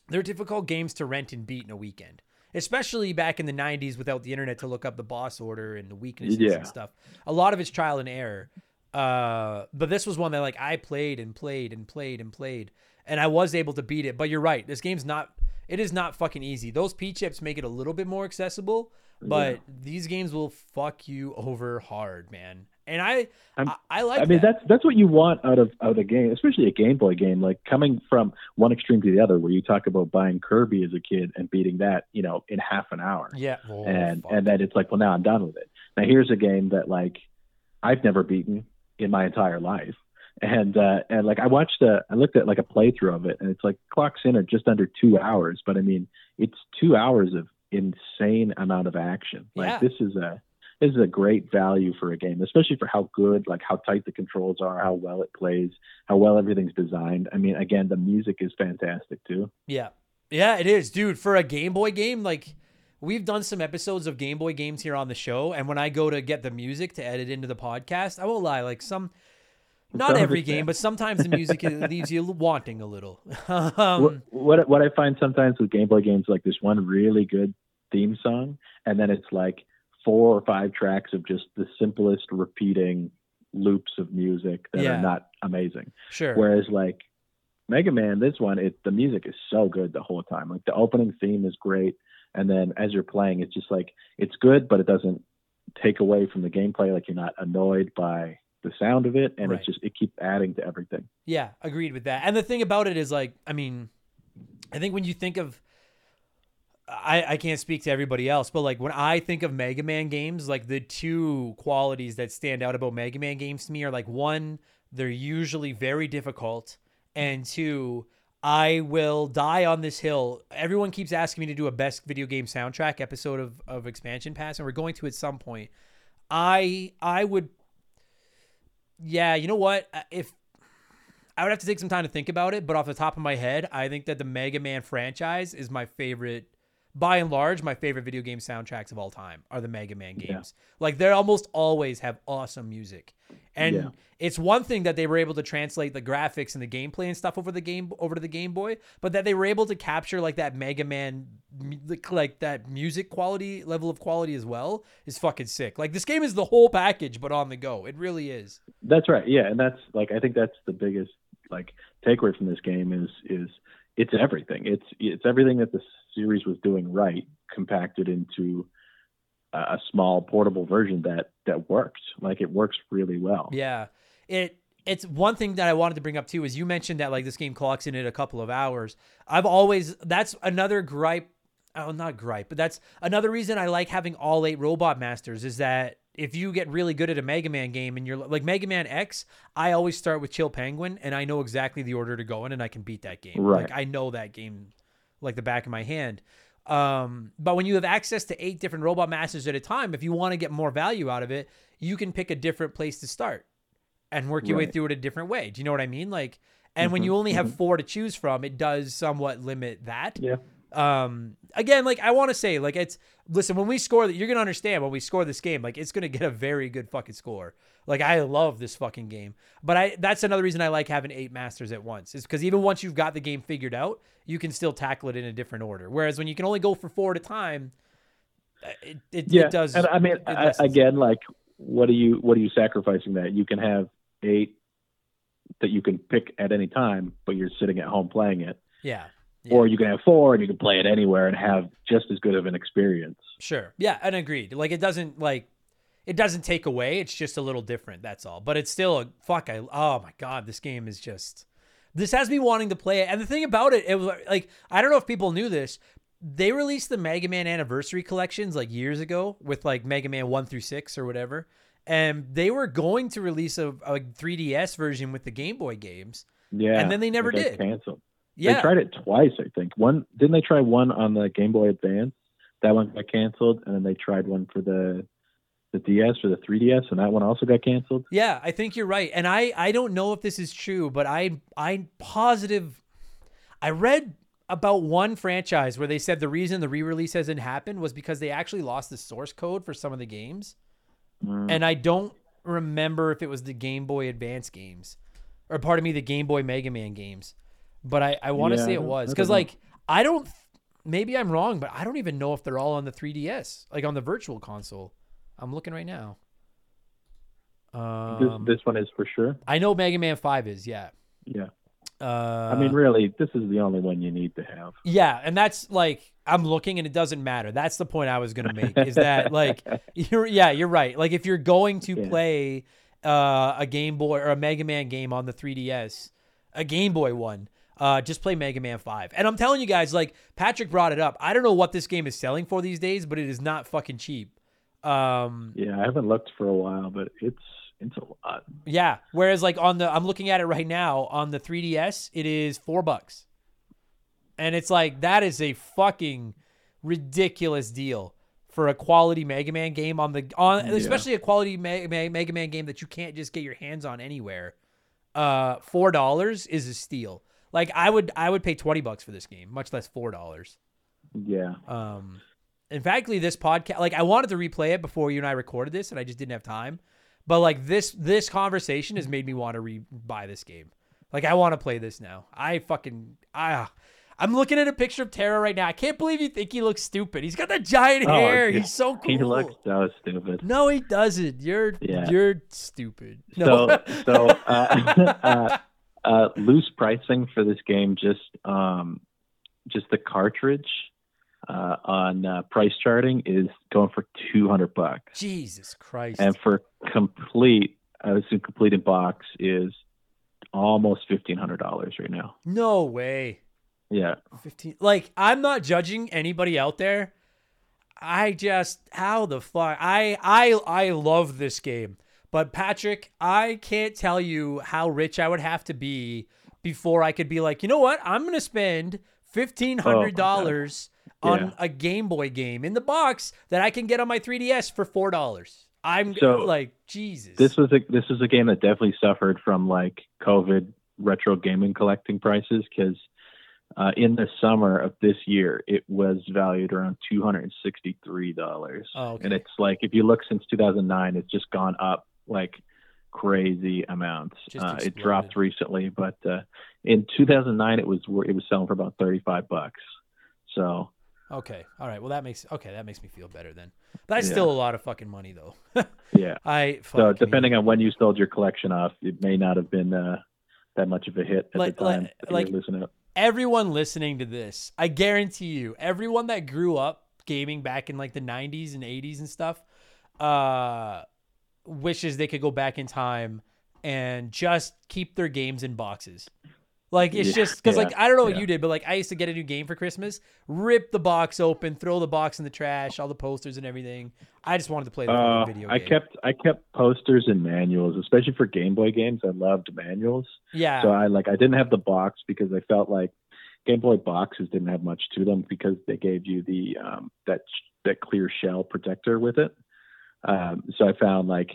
they're difficult games to rent and beat in a weekend, especially back in the 90s without the internet to look up the boss order and the weaknesses Yeah. and stuff. A lot of it's trial and error. Uh, but this was one that like I played and played and played and played, and I was able to beat it. But you're right, this game's not. It is not fucking easy. Those P chips make it a little bit more accessible, but these games will fuck you over hard, man. And I, I'm- I, I like. I mean, that. that's that's what you want out of out of a game, especially a Game Boy game. Like coming from one extreme to the other, where you talk about buying Kirby as a kid and beating that, you know, in half an hour. yeah. Oh, and fuck. and then it's like, well, now I'm done with it. Now here's a game that like I've never beaten in my entire life, and uh, and like I watched a, I looked at like a playthrough of it, and it's like clocks in at just under two hours. But I mean, it's two hours of insane amount of action. Like Yeah. this is a this is a great value for a game, especially for how good, like how tight the controls are, how well it plays, how well everything's designed. I mean, again, the music is fantastic too. Yeah. Yeah, it is, dude. For a Game Boy game, like we've done some episodes of Game Boy games here on the show, and when I go to get the music to edit into the podcast, I won't lie, like some not every game, but sometimes the music [laughs] leaves you wanting a little. [laughs] um, what what I find sometimes with Game Boy games, like this one really good theme song, and then it's like four or five tracks of just the simplest repeating loops of music that Yeah. are not amazing. sure. Whereas like Mega Man, this one, it the music is so good the whole time. Like the opening theme is great, and then as you're playing, it's just like it's good, but it doesn't take away from the gameplay. Like you're not annoyed by the sound of it, and Right. it's just it keeps adding to everything. Yeah, agreed with that. And the thing about it is like, I mean, I think when you think of I, I can't speak to everybody else, but like when I think of Mega Man games, like the two qualities that stand out about Mega Man games to me are like one, they're usually very difficult, and two, I will die on this hill. Everyone keeps asking me to do a best video game soundtrack episode of, of Expansion Pass, and we're going to at some point. I I would yeah, you know what? Uh, If I would have to take some time to think about it, but off the top of my head, I think that the Mega Man franchise is my favorite. By and large, my favorite video game soundtracks of all time are the Mega Man Yeah. games. Like they almost always have awesome music, and Yeah. it's one thing that they were able to translate the graphics and the gameplay and stuff over the game over to the Game Boy, but that they were able to capture like that Mega Man, like- like that music quality level of quality as well is fucking sick. Like this game is the whole package, but on the go. It really is. That's right. Yeah, and that's like I think that's the biggest like takeaway from this game is is it's everything. It's it's everything that the series was doing right compacted into a, small portable version that that works. Like it works really well. Yeah. It it's one thing that I wanted to bring up too is you mentioned that like this game clocks in at a couple of hours. I've always that's another gripe oh not gripe, but that's another reason I like having all eight robot masters is that if you get really good at a Mega Man game and you're like Mega Man X, I always start with Chill Penguin and I know exactly the order to go in and I can beat that game. Right. Like I know that game like the back of my hand. Um, but when you have access to eight different robot masters at a time, if you want to get more value out of it, you can pick a different place to start and work your way through it a different way. Do you know what I mean? Like, and when Mhm, you only have four to choose from, it does somewhat limit that. Yeah. Um, again, like I want to say, like it's listen when we score that, you're gonna understand when we score this game, like it's gonna get a very good fucking score. Like I love this fucking game, but I that's another reason I like having eight masters at once is because even once you've got the game figured out, you can still tackle it in a different order. Whereas when you can only go for four at a time, uh, it it, Yeah, it does. and I mean, I, again, like, what are you what are you sacrificing that you can have eight that you can pick at any time, but you're sitting at home playing it, yeah, Yeah. or you can have four and you can play it anywhere and have just as good of an experience. Sure. Yeah, and agreed. Like it doesn't like it doesn't take away. It's just a little different. That's all. But it's still a fuck. I oh my god, this game is just. This has me wanting to play it. And the thing about it, it was like I don't know if people knew this. They released the Mega Man anniversary collections like years ago with like Mega Man one through six or whatever, and they were going to release a, a 3DS version with the Game Boy games. Yeah, And then they never did. Canceled. Yeah, They tried it twice, I think. One didn't they try one on the Game Boy Advance? That one got canceled, and then they tried one for the the DS or the 3DS, and that one also got canceled. Yeah, I think you're right. And I I don't know if this is true, but I I'm positive I read about one franchise where they said the reason the re-release hasn't happened was because they actually lost the source code for some of the games. Mm. And I don't remember if it was the Game Boy Advance games or part of me, the Game Boy Mega Man games. But I, I want to Yeah, say it was because like I don't maybe I'm wrong, but I don't even know if they're all on the 3DS, like on the virtual console. I'm looking right now. Um, this this one is for sure. I know Mega Man Five is yeah. Yeah, Uh, I mean, really, this is the only one you need to have. yeah, and that's like I'm looking and it doesn't matter. That's the point I was gonna make is that [laughs] like you're yeah you're right. Like if you're going to Yeah. play uh, a Game Boy or a Mega Man game on the 3DS, a Game Boy one. Uh, just play Mega Man 5. And I'm telling you guys, like, Patrick brought it up. I don't know what this game is selling for these days, but it is not fucking cheap. Um, Yeah, I haven't looked for a while, but it's it's a lot. Yeah. Whereas like on the I'm looking at it right now on the 3DS, it is four bucks. And it's like that is a fucking ridiculous deal for a quality Mega Man game on the on Yeah. especially a quality Me- Me- Mega Man game that you can't just get your hands on anywhere. Uh, four dollars is a steal. Like I would I would pay twenty bucks for this game, much less four dollars. Yeah, Um, in fact, this podcast, like I wanted to replay it before you and I recorded this, and I just didn't have time. But like this, this conversation has made me want to re buy this game. Like I want to play this now. I fucking ah, I'm looking at a picture of Terra right now. I can't believe you think he looks stupid. He's got the giant Oh, hair. yeah. He's so [laughs] cool. he looks so stupid. No, he doesn't. You're Yeah. you're stupid. [laughs] No. So so uh, [laughs] uh, uh, loose pricing for this game just um, just the cartridge uh, on uh, price charting is going for two hundred bucks, Jesus Christ. and for complete I assume complete in box is almost fifteen hundred dollars right now. No way. Yeah, 15 like I'm not judging anybody out there. I just how the fuck I I I love this game. But Patrick, I can't tell you how rich I would have to be before I could be like, you know what? I'm gonna spend fifteen hundred Oh on Yeah. a Game Boy game in the box that I can get on my 3DS for four dollars. I'm So, like, Jesus. this was a this was a game that definitely suffered from like COVID retro gaming collecting prices because uh, in the summer of this year it was valued around two hundred and sixty three dollars, Oh, okay. and it's like if you look since two thousand nine, it's just gone up like crazy amounts. Uh, it dropped recently, but uh, in two thousand nine it was it was selling for about thirty five bucks. So okay. All right. Well, that makes okay. That makes me feel better then. That's Yeah. still a lot of fucking money though. [laughs] yeah. I So depending on when you sold your collection off, it may not have been uh, that much of a hit at Like- the time. like- that you were like- everyone listening to this, I guarantee you, everyone that grew up gaming back in like the 90s and 80s and stuff, uh, wishes they could go back in time and just keep their games in boxes. Like it's Yeah, just because like I don't know what yeah. you did, but like I used to get a new game for Christmas, rip the box open, throw the box in the trash, all the posters and everything. I just wanted to play the Uh, video I kept I kept posters and manuals, especially for Game Boy games. I loved manuals, yeah, so I like I didn't have the box because I felt like Game Boy boxes didn't have much to them because they gave you the um, that that clear shell protector with it. Um, so I found like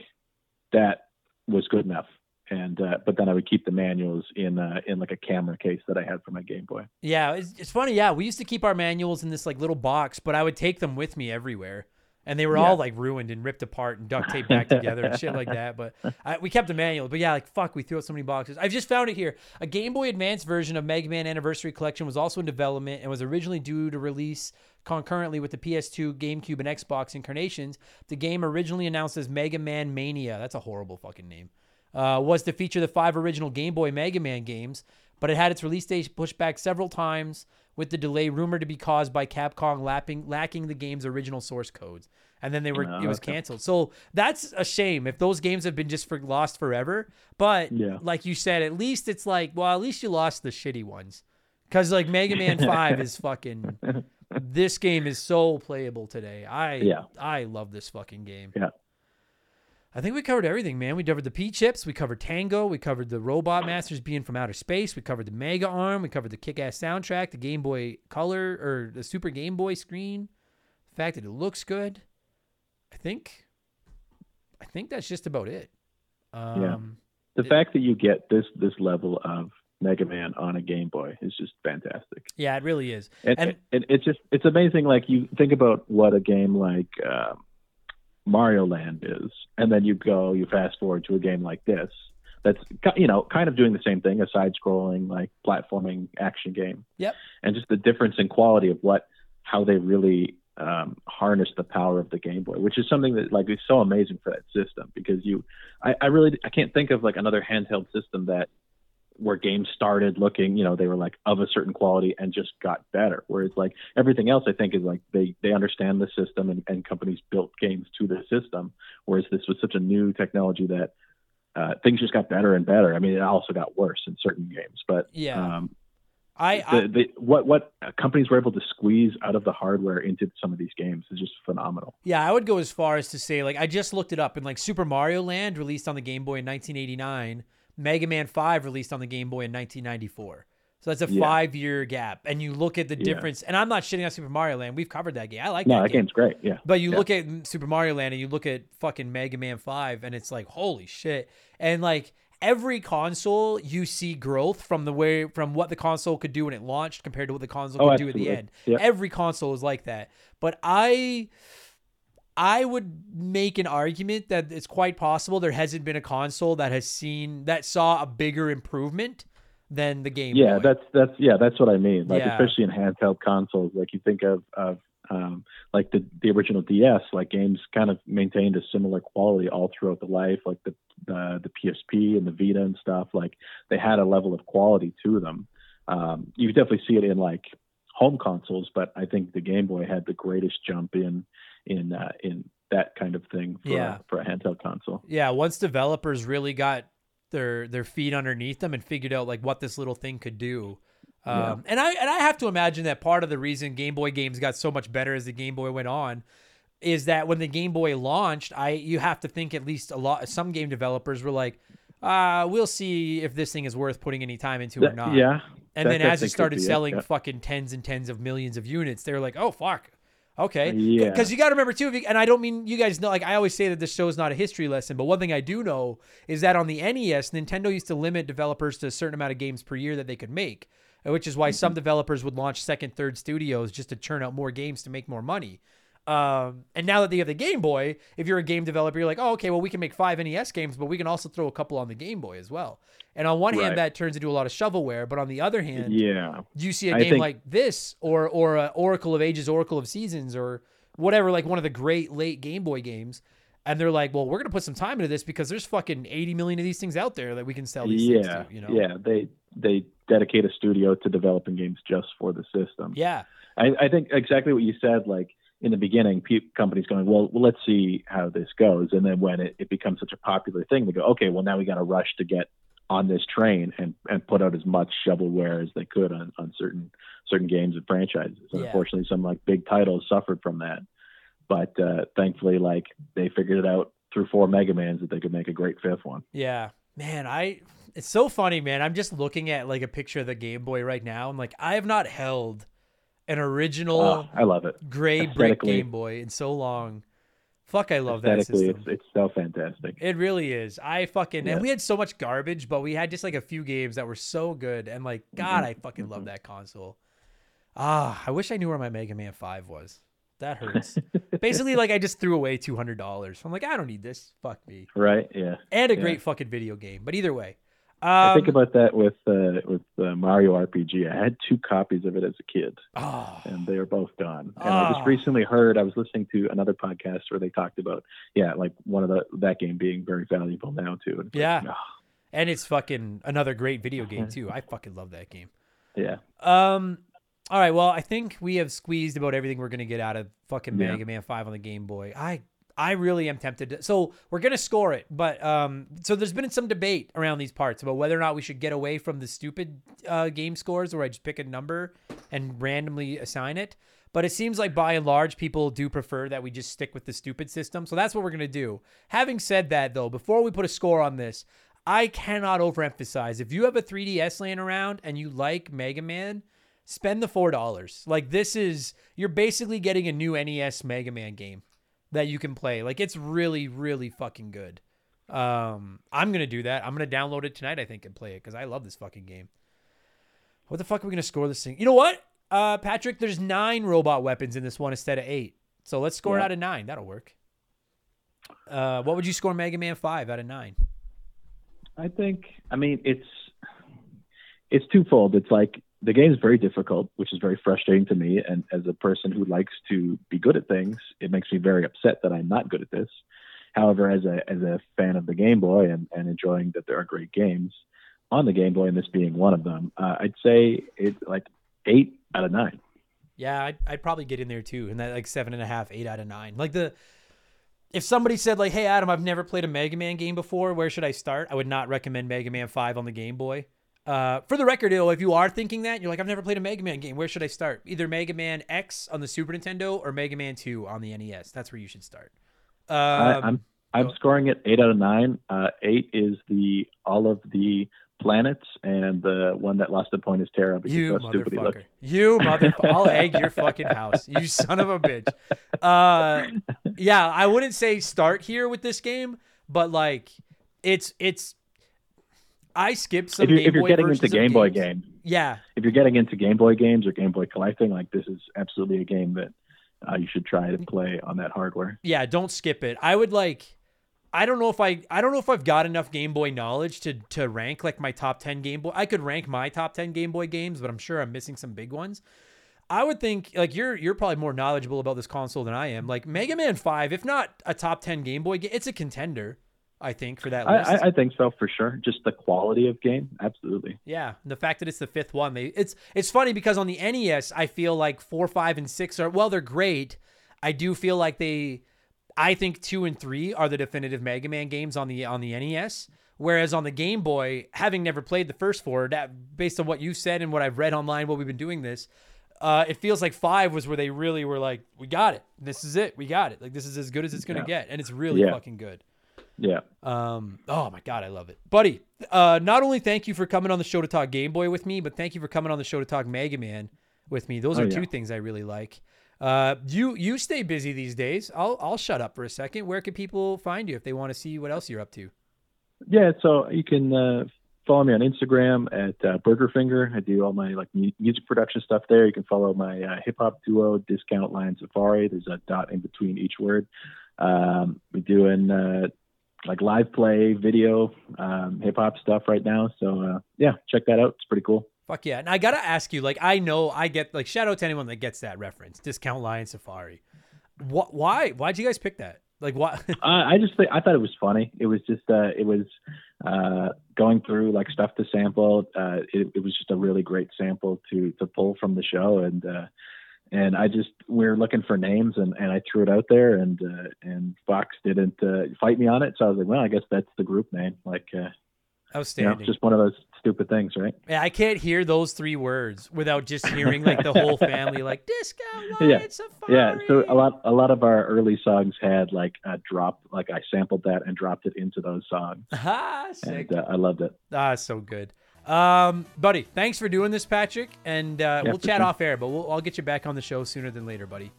that was good enough, and uh, but then I would keep the manuals in uh, in like a camera case that I had for my Game Boy. Yeah, it's, it's funny. Yeah, we used to keep our manuals in this like little box, but I would take them with me everywhere, and they were all like ruined and ripped apart and duct taped back together and shit like that. But [laughs] I, we kept the manual. But yeah, like fuck, we threw out so many boxes. I've just found it here. A Game Boy Advance version of Mega Man Anniversary Collection was also in development and was originally due to release concurrently with the PS2, GameCube, and Xbox incarnations. The game originally announced as Mega Man Mania. That's a horrible fucking name uh, was to feature the five original Game Boy Mega Man games, but it had its release date pushed back several times, with the delay rumored to be caused by Capcom lapping, lacking the game's original source codes. And then they were Oh, it was okay. canceled. So that's a shame if those games have been just for lost forever. But Yeah. like you said, at least it's like, well, at least you lost the shitty ones. Cause like Mega Man [laughs] Five is fucking. This game is so playable today. I Yeah. I love this fucking game. Yeah. I think we covered everything, man. We covered the P chips, we covered Tango, we covered the Robot Masters being from outer space, we covered the Mega Arm, we covered the kick ass soundtrack, the Game Boy Color or the Super Game Boy screen, the fact that it looks good. I think I think that's just about it. Um The It- fact that you get this this level of Mega Man on a Game Boy is just fantastic. yeah, it really is. And, And- and it's just it's amazing. Like you think about what a game like um, Mario Land is, and then you go you fast forward to a game like this. That's you know kind of doing the same thing, a side-scrolling like platforming action game. Yep. And just the difference in quality of what how they really um, harness the power of the Game Boy, which is something that like is so amazing for that system because you, I, I really I can't think of like another handheld system that where games started looking, you know, they were like of a certain quality and just got better. Whereas like everything else, I think is like they they understand the system and, and companies built games to the system. Whereas this was such a new technology that uh, things just got better and better. I mean, it also got worse in certain games, but Yeah. um, I, I the, the, what what companies were able to squeeze out of the hardware into some of these games is just phenomenal. Yeah, I would go as far as to say, like, I just looked it up, and like Super Mario Land released on the Game Boy in 1989, Mega Man 5 released on the Game Boy in 1994. So that's a Yeah. five year gap. And you look at the Yeah. difference, and I'm not shitting on Super Mario Land. We've covered that game. I like No, that, that game. game's great. Yeah, But you Yeah. look at Super Mario Land and you look at fucking Mega Man 5, and it's like, holy shit. And like, every console you see growth from the way from what the console could do when it launched compared to what the console Oh, could do at the end. Yep. Every console is like that. But I I would make an argument that it's quite possible there hasn't been a console that has seen that saw a bigger improvement than the Game yeah, Boy. that's that's yeah, that's what I mean. Like Yeah. especially in handheld consoles, like you think of of um, like the the original DS, like games kind of maintained a similar quality all throughout the life, like the the, the PSP and the Vita and stuff. Like they had a level of quality to them. Um, you definitely see it in like home consoles, but I think the Game Boy had the greatest jump in in uh, in that kind of thing for, Yeah. for a handheld console. Yeah, once developers really got their their feet underneath them and figured out like what this little thing could do. Um, Yeah. and I and I have to imagine that part of the reason Game Boy games got so much better as the Game Boy went on is that when the Game Boy launched, I you have to think at least a lot some game developers were like, uh, we'll see if this thing is worth putting any time into or not. yeah. And that then as it started be selling yeah. fucking tens and tens of millions of units, they were like, oh fuck. Okay. Yeah. Because you got to remember too, if you- and I don't mean you guys know, like I always say that this show is not a history lesson, but one thing I do know is that on the NES, Nintendo used to limit developers to a certain amount of games per year that they could make, which is why some mm-hmm. developers would launch second, third studios just to churn out more games to make more money. Um, and now that they have the Game Boy, if you're a game developer, you're like, oh, okay, well, we can make five NES games, but we can also throw a couple on the Game Boy as well. And on one Right. hand, that turns into a lot of shovelware, but on the other hand, Yeah. you see a I game think- like this or or uh, Oracle of Ages, Oracle of Seasons, or whatever, like one of the great late Game Boy games, and they're like, "Well, we're gonna put some time into this because there's fucking 80 million of these things out there that we can sell these Yeah. things to." You know? Yeah. They they dedicate a studio to developing games just for the system. Yeah. I, I think exactly what you said. Like in the beginning, pe- companies going, well, well, let's see how this goes, and then when it, it becomes such a popular thing, they go, okay, well, now we got to rush to get on this train and and put out as much shovelware as they could on on certain certain games and franchises. And Yeah. Unfortunately, some like big titles suffered from that, but uh, thankfully, like they figured it out through four Mega Mans that they could make a great fifth one. Yeah. Man, I it's so funny, man. I'm just looking at like a picture of the Game Boy right now. I'm like, I have not held an original Oh, I love it. gray brick Game Boy in so long. Fuck, I love that system. it's it's so fantastic. It really is. I fucking Yeah. and we had so much garbage, but we had just like a few games that were so good. And like, mm-hmm. God, I fucking love mm-hmm. that console. Ah, I wish I knew where my Mega Man Five was. That hurts. [laughs] Basically, like I just threw away two hundred dollars. I'm like, I don't need this. Fuck me. Right? Yeah. And a Yeah. great fucking video game. But either way, um, I think about that with uh, with uh, Mario RPG. I had two copies of it as a kid, oh, and they are both gone. And I Ah. just recently heard I was listening to another podcast where they talked about yeah, like one of the that game being very valuable now too. And it's like, Yeah. oh, and it's fucking another great video game too. I fucking love that game. yeah, Um. All right. Well, I think we have squeezed about everything we're gonna get out of fucking Yeah. Mega Man Five on the Game Boy. I I really am tempted. To, so we're gonna score it, but um. So there's been some debate around these parts about whether or not we should get away from the stupid uh, game scores, where I just pick a number and randomly assign it. But it seems like by and large, people do prefer that we just stick with the stupid system. So that's what we're gonna do. Having said that, though, before we put a score on this, I cannot overemphasize. If you have a 3DS laying around and you like Mega Man, spend the four dollars. Like this is you're basically getting a new NES Mega Man game that you can play. Like it's really, really fucking good. Um, I'm gonna do that. I'm gonna download it tonight, I think, and play it because I love this fucking game. What the fuck are we gonna score this thing? You know what, uh, Patrick? There's nine robot weapons in this one instead of eight. So let's score it out of nine. That'll work. Uh, what would you score Mega Man Five out of nine? I think. I mean, it's it's twofold. It's like the game is very difficult, which is very frustrating to me. And as a person who likes to be good at things, it makes me very upset that I'm not good at this. However, as a as a fan of the Game Boy and, and enjoying that there are great games on the Game Boy, and this being one of them, uh, I'd say it's like eight out of nine. Yeah, I'd, I'd probably get in there too, and that like seven and a half, eight out of nine. Like the, if somebody said like, "Hey Adam, I've never played a Mega Man game before. Where should I start?" I would not recommend Mega Man Five on the Game Boy. Uh, for the record, though, if you are thinking that, you're like, "I've never played a Mega Man game. Where should I start?" Either Mega Man X on the Super Nintendo or Mega Man Two on the NES. That's where you should start. Um, I, I'm I'm scoring it eight out of nine. Uh, eight is the all of the planets, and the one that lost a point is Terra because You how stupid motherfucker. You motherfucker. I'll egg your fucking house. You [laughs] son of a bitch. Uh, yeah, I wouldn't say start here with this game, but like, it's it's. I skipped some. If, you, Game if you're Boy getting into Game Boy games. games, yeah, if you're getting into Game Boy games or Game Boy collecting, like this is absolutely a game that uh, you should try to play on that hardware. yeah, don't skip it. I would like. I don't know if I I don't know if I've got enough Game Boy knowledge to to rank like my top 10 Game Boy. I could rank my top 10 Game Boy games, but I'm sure I'm missing some big ones. I would think like you're you're probably more knowledgeable about this console than I am. Like Mega Man 5, if not a top 10 Game Boy game, it's a contender, I think, for that I, list. I, I think so for sure. Just the quality of game, absolutely. Yeah, and the fact that it's the fifth one, they it's it's funny because on the NES, I feel like four, five, and six are well, they're great. I do feel like they, I think two and three are the definitive Mega Man games on the on the NES. Whereas on the Game Boy, having never played the first four, that based on what you said and what I've read online while we've been doing this, uh, it feels like five was where they really were like, "We got it. This is it. We got it. Like this is as good as it's gonna Yeah. get," and it's really Yeah. fucking good. Yeah. Um, oh my god, I love it, buddy. Uh, not only thank you for coming on the show to talk Game Boy with me, but thank you for coming on the show to talk Mega Man with me. Those Oh, are yeah. two things I really like. Uh, you you stay busy these days. I'll I'll shut up for a second. Where can people find you if they want to see what else you're up to? Yeah, so you can uh, follow me on Instagram at uh, Burger Finger. I do all my like music production stuff there. You can follow my uh, hip hop duo Discount Lion Safari. There's a dot in between each word. Um, we're doing uh, like live play, video, um, hip hop stuff right now. So uh, yeah, check that out. It's pretty cool. Fuck yeah! And I gotta ask you, like, I know I get like shout out to anyone that gets that reference. Discount Lion Safari. What? Why? Why'd you guys pick that? Like, what? I, [laughs] I just think I thought it was funny. It was just uh, it was uh, going through like stuff to sample. Uh, it, it was just a really great sample to to pull from the show, and uh, and I just we were looking for names, and, and I threw it out there, and uh, and Fox didn't uh, fight me on it, so I was like, well, I guess that's the group name. Like, uh, you know, Outstanding. just one of those stupid things, right? Yeah, I can't hear those three words without just hearing like the whole family like disco Lion Yeah. Safari. Yeah, so a lot a lot of our early songs had like a drop, like I sampled that and dropped it into those songs, Ah, sick. and uh, I loved it. Ah, so good. Um, buddy, thanks for doing this, Patrick. And uh, Yeah, we'll chat sure. off air, but we'll, I'll get you back on the show sooner than later, buddy.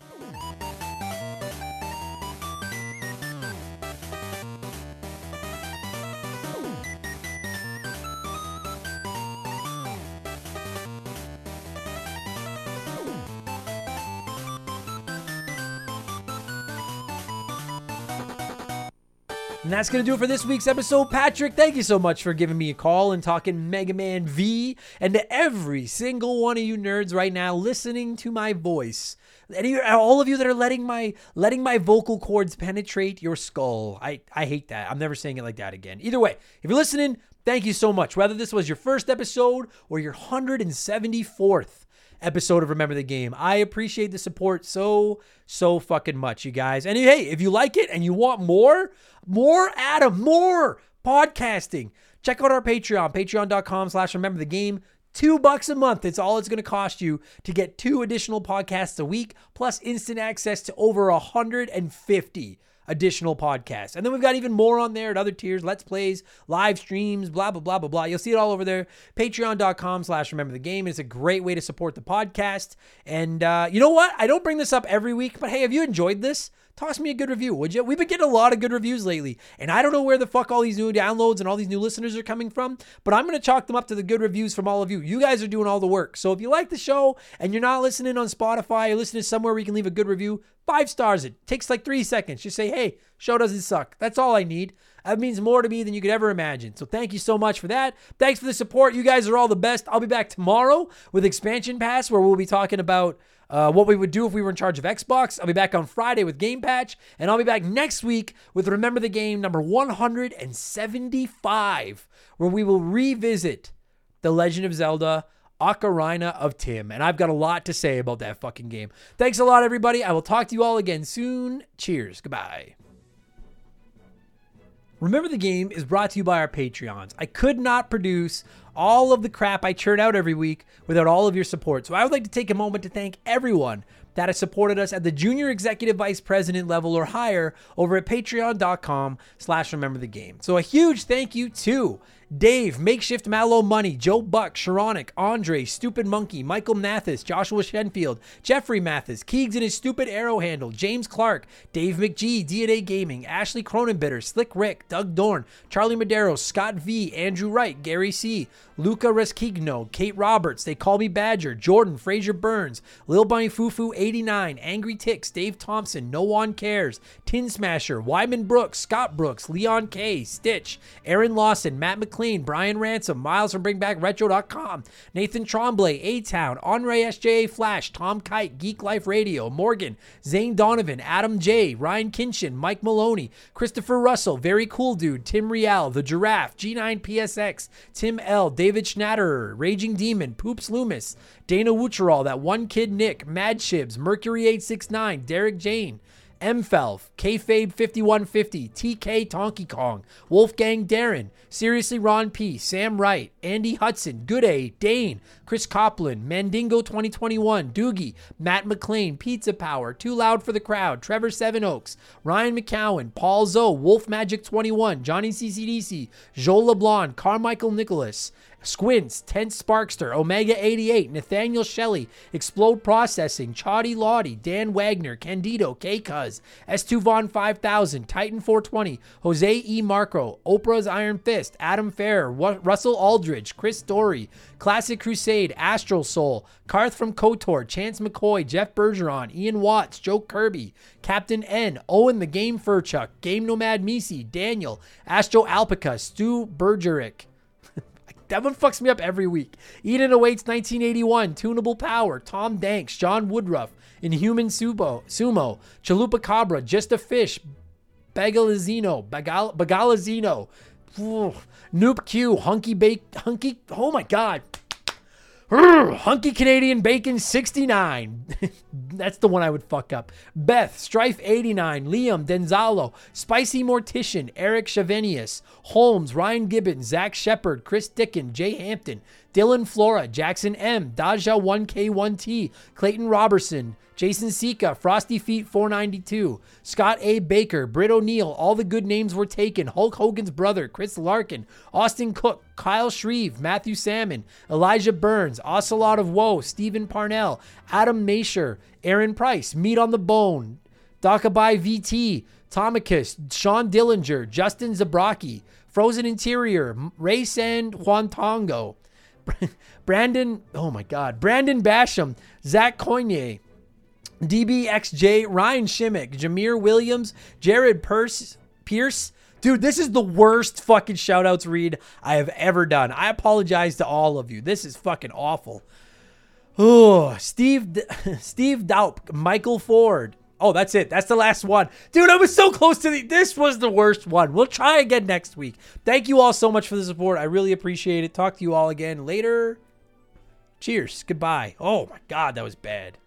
And that's going to do it for this week's episode. Patrick, thank you so much for giving me a call and talking Mega Man V. And to every single one of you nerds right now listening to my voice, any, all of you that are letting my letting my vocal cords penetrate your skull. I, I hate that. I'm never saying it like that again. Either way, if you're listening, thank you so much. Whether this was your first episode or your 174th episode of Remember the Game. I appreciate the support so, so fucking much, you guys. And hey, if you like it and you want more, more Adam, more podcasting, check out our Patreon, patreon.com slash remember the game. Two bucks a month. It's all it's going to cost you to get two additional podcasts a week, plus instant access to over 150 additional podcasts. And then we've got even more on there at other tiers, let's plays, live streams, blah, blah, blah, blah, blah. You'll see it all over there. Patreon.com slash remember the game. It's a great way to support the podcast. And uh, you know what? I don't bring this up every week, but hey, have you enjoyed this? Toss me a good review, would you? We've been getting a lot of good reviews lately, and I don't know where the fuck all these new downloads and all these new listeners are coming from, but I'm to chalk them up to the good reviews from all of you. You guys are doing all the work. So if you like the show and you're not listening on Spotify or listening somewhere where you can leave a good review, five stars it. Takes like three seconds. Just say, hey, show doesn't suck. That's all I need. That means more to me than you could ever imagine. So thank you so much for that. Thanks for the support. You guys are all the best. I'll be back tomorrow with Expansion Pass, where we'll be talking about uh, what we would do if we were in charge of Xbox. I'll be back on Friday with Game Patch, and I'll be back next week with Remember the Game number 175, where we will revisit The Legend of Zelda. Ocarina of Time, and I've got a lot to say about that fucking game. Thanks a lot, everybody. I will talk to you all again soon. Cheers. Goodbye. Remember the Game is brought to you by our Patreons. I could not produce all of the crap I churn out every week without all of your support. So I would like to take a moment to thank everyone that has supported us at the junior executive vice president level or higher over at patreon.com slash remember the game. So a huge thank you to Dave, Makeshift Mallow Money, Joe Buck, Sharonic, Andre, Stupid Monkey, Michael Mathis, Joshua Shenfield, Jeffrey Mathis, Keegs and his stupid arrow handle, James Clark, Dave McGee, DNA Gaming, Ashley Cronenbitter, Slick Rick, Doug Dorn, Charlie Madero, Scott V, Andrew Wright, Gary C, Luca Reskigno, Kate Roberts, They Call Me Badger, Jordan, Fraser Burns, Lil Bunny Fufu 89, Angry Ticks, Dave Thompson, No One Cares, Tin Smasher, Wyman Brooks, Scott Brooks, Leon K, Stitch, Aaron Lawson, Matt McLean, Brian Ransom, Miles from BringBackRetro.com, Nathan Tremblay, A Town, Andre SJA Flash, Tom Kite, Geek Life Radio, Morgan, Zane Donovan, Adam J, Ryan Kinchin, Mike Maloney, Christopher Russell, Very Cool Dude, Tim Rial, The Giraffe, G9PSX, Tim L, David Schnatterer, Raging Demon, Poops Loomis, Dana Wucherall, That One Kid Nick, Mad Shibs, Mercury 869, Derek Jane, Mfelf, Kayfabe 5150, TK Tonky Kong, Wolfgang Darren, Seriously Ron P, Sam Wright, Andy Hudson, Good A, Dane, Chris Copland, Mandingo 2021, Doogie, Matt McLean, Pizza Power, Too Loud for the Crowd, Trevor Seven Oaks, Ryan McCowan, Paul Zoe, Wolf Magic 21, Johnny CCDC, Joel LeBlanc, Carmichael Nicholas, Squints, Tense Sparkster, Omega 88, Nathaniel Shelley, Explode Processing, Chaudy Lottie, Dan Wagner, Candido, K Cuz, S2 Von 5000, Titan 420, Jose E. Marco, Oprah's Iron Fist, Adam Fair, Russell Aldridge, Chris Dory, Classic Crusade, Astral Soul, Karth from KOTOR, Chance McCoy, Jeff Bergeron, Ian Watts, Joe Kirby, Captain N, Owen the Game Furchuck, Game Nomad Misi, Daniel, Astro Alpaca, Stu Bergerick, that one fucks me up every week. Eden Awaits 1981, Tunable Power, Tom Danks, John Woodruff, Inhuman Sumo, Sumo Chalupa Cabra, Just a Fish, Bagalizino, Bagal, Bagalazino, Noop Q, Hunky Bake, Hunky, oh my god. Hunky Canadian Bacon 69. [laughs] That's the one I would fuck up. Beth, Strife 89, Liam, Denzalo, Spicy Mortician, Eric Chavenius, Holmes, Ryan Gibbons, Zach Shepard, Chris Dickin, Jay Hampton, Dylan Flora, Jackson M, Daja 1K1T, Clayton Robertson, Jason Sika, Frosty Feet 492, Scott A. Baker, Britt O'Neill, all the good names were taken. Hulk Hogan's brother, Chris Larkin, Austin Cook, Kyle Shreve, Matthew Salmon, Elijah Burns, Ocelot of Woe, Stephen Parnell, Adam Masher, Aaron Price, Meat on the Bone, Dakabai VT, Tomicus, Sean Dillinger, Justin Zabraki, Frozen Interior, Ray San Juan Tongo, [laughs] Brandon, oh my God, Brandon Basham, Zach Coignet, DBXJ, Ryan Shimmick, Jameer Williams, Jared Pierce, Pierce. Dude, this is the worst fucking shoutouts read I have ever done. I apologize to all of you. This is fucking awful. Oh, Steve, [laughs] Steve Daup, Michael Ford. Oh, that's it. That's the last one. Dude, I was so close to the. This was the worst one. We'll try again next week. Thank you all so much for the support. I really appreciate it. Talk to you all again later. Cheers. Goodbye. Oh my God, that was bad.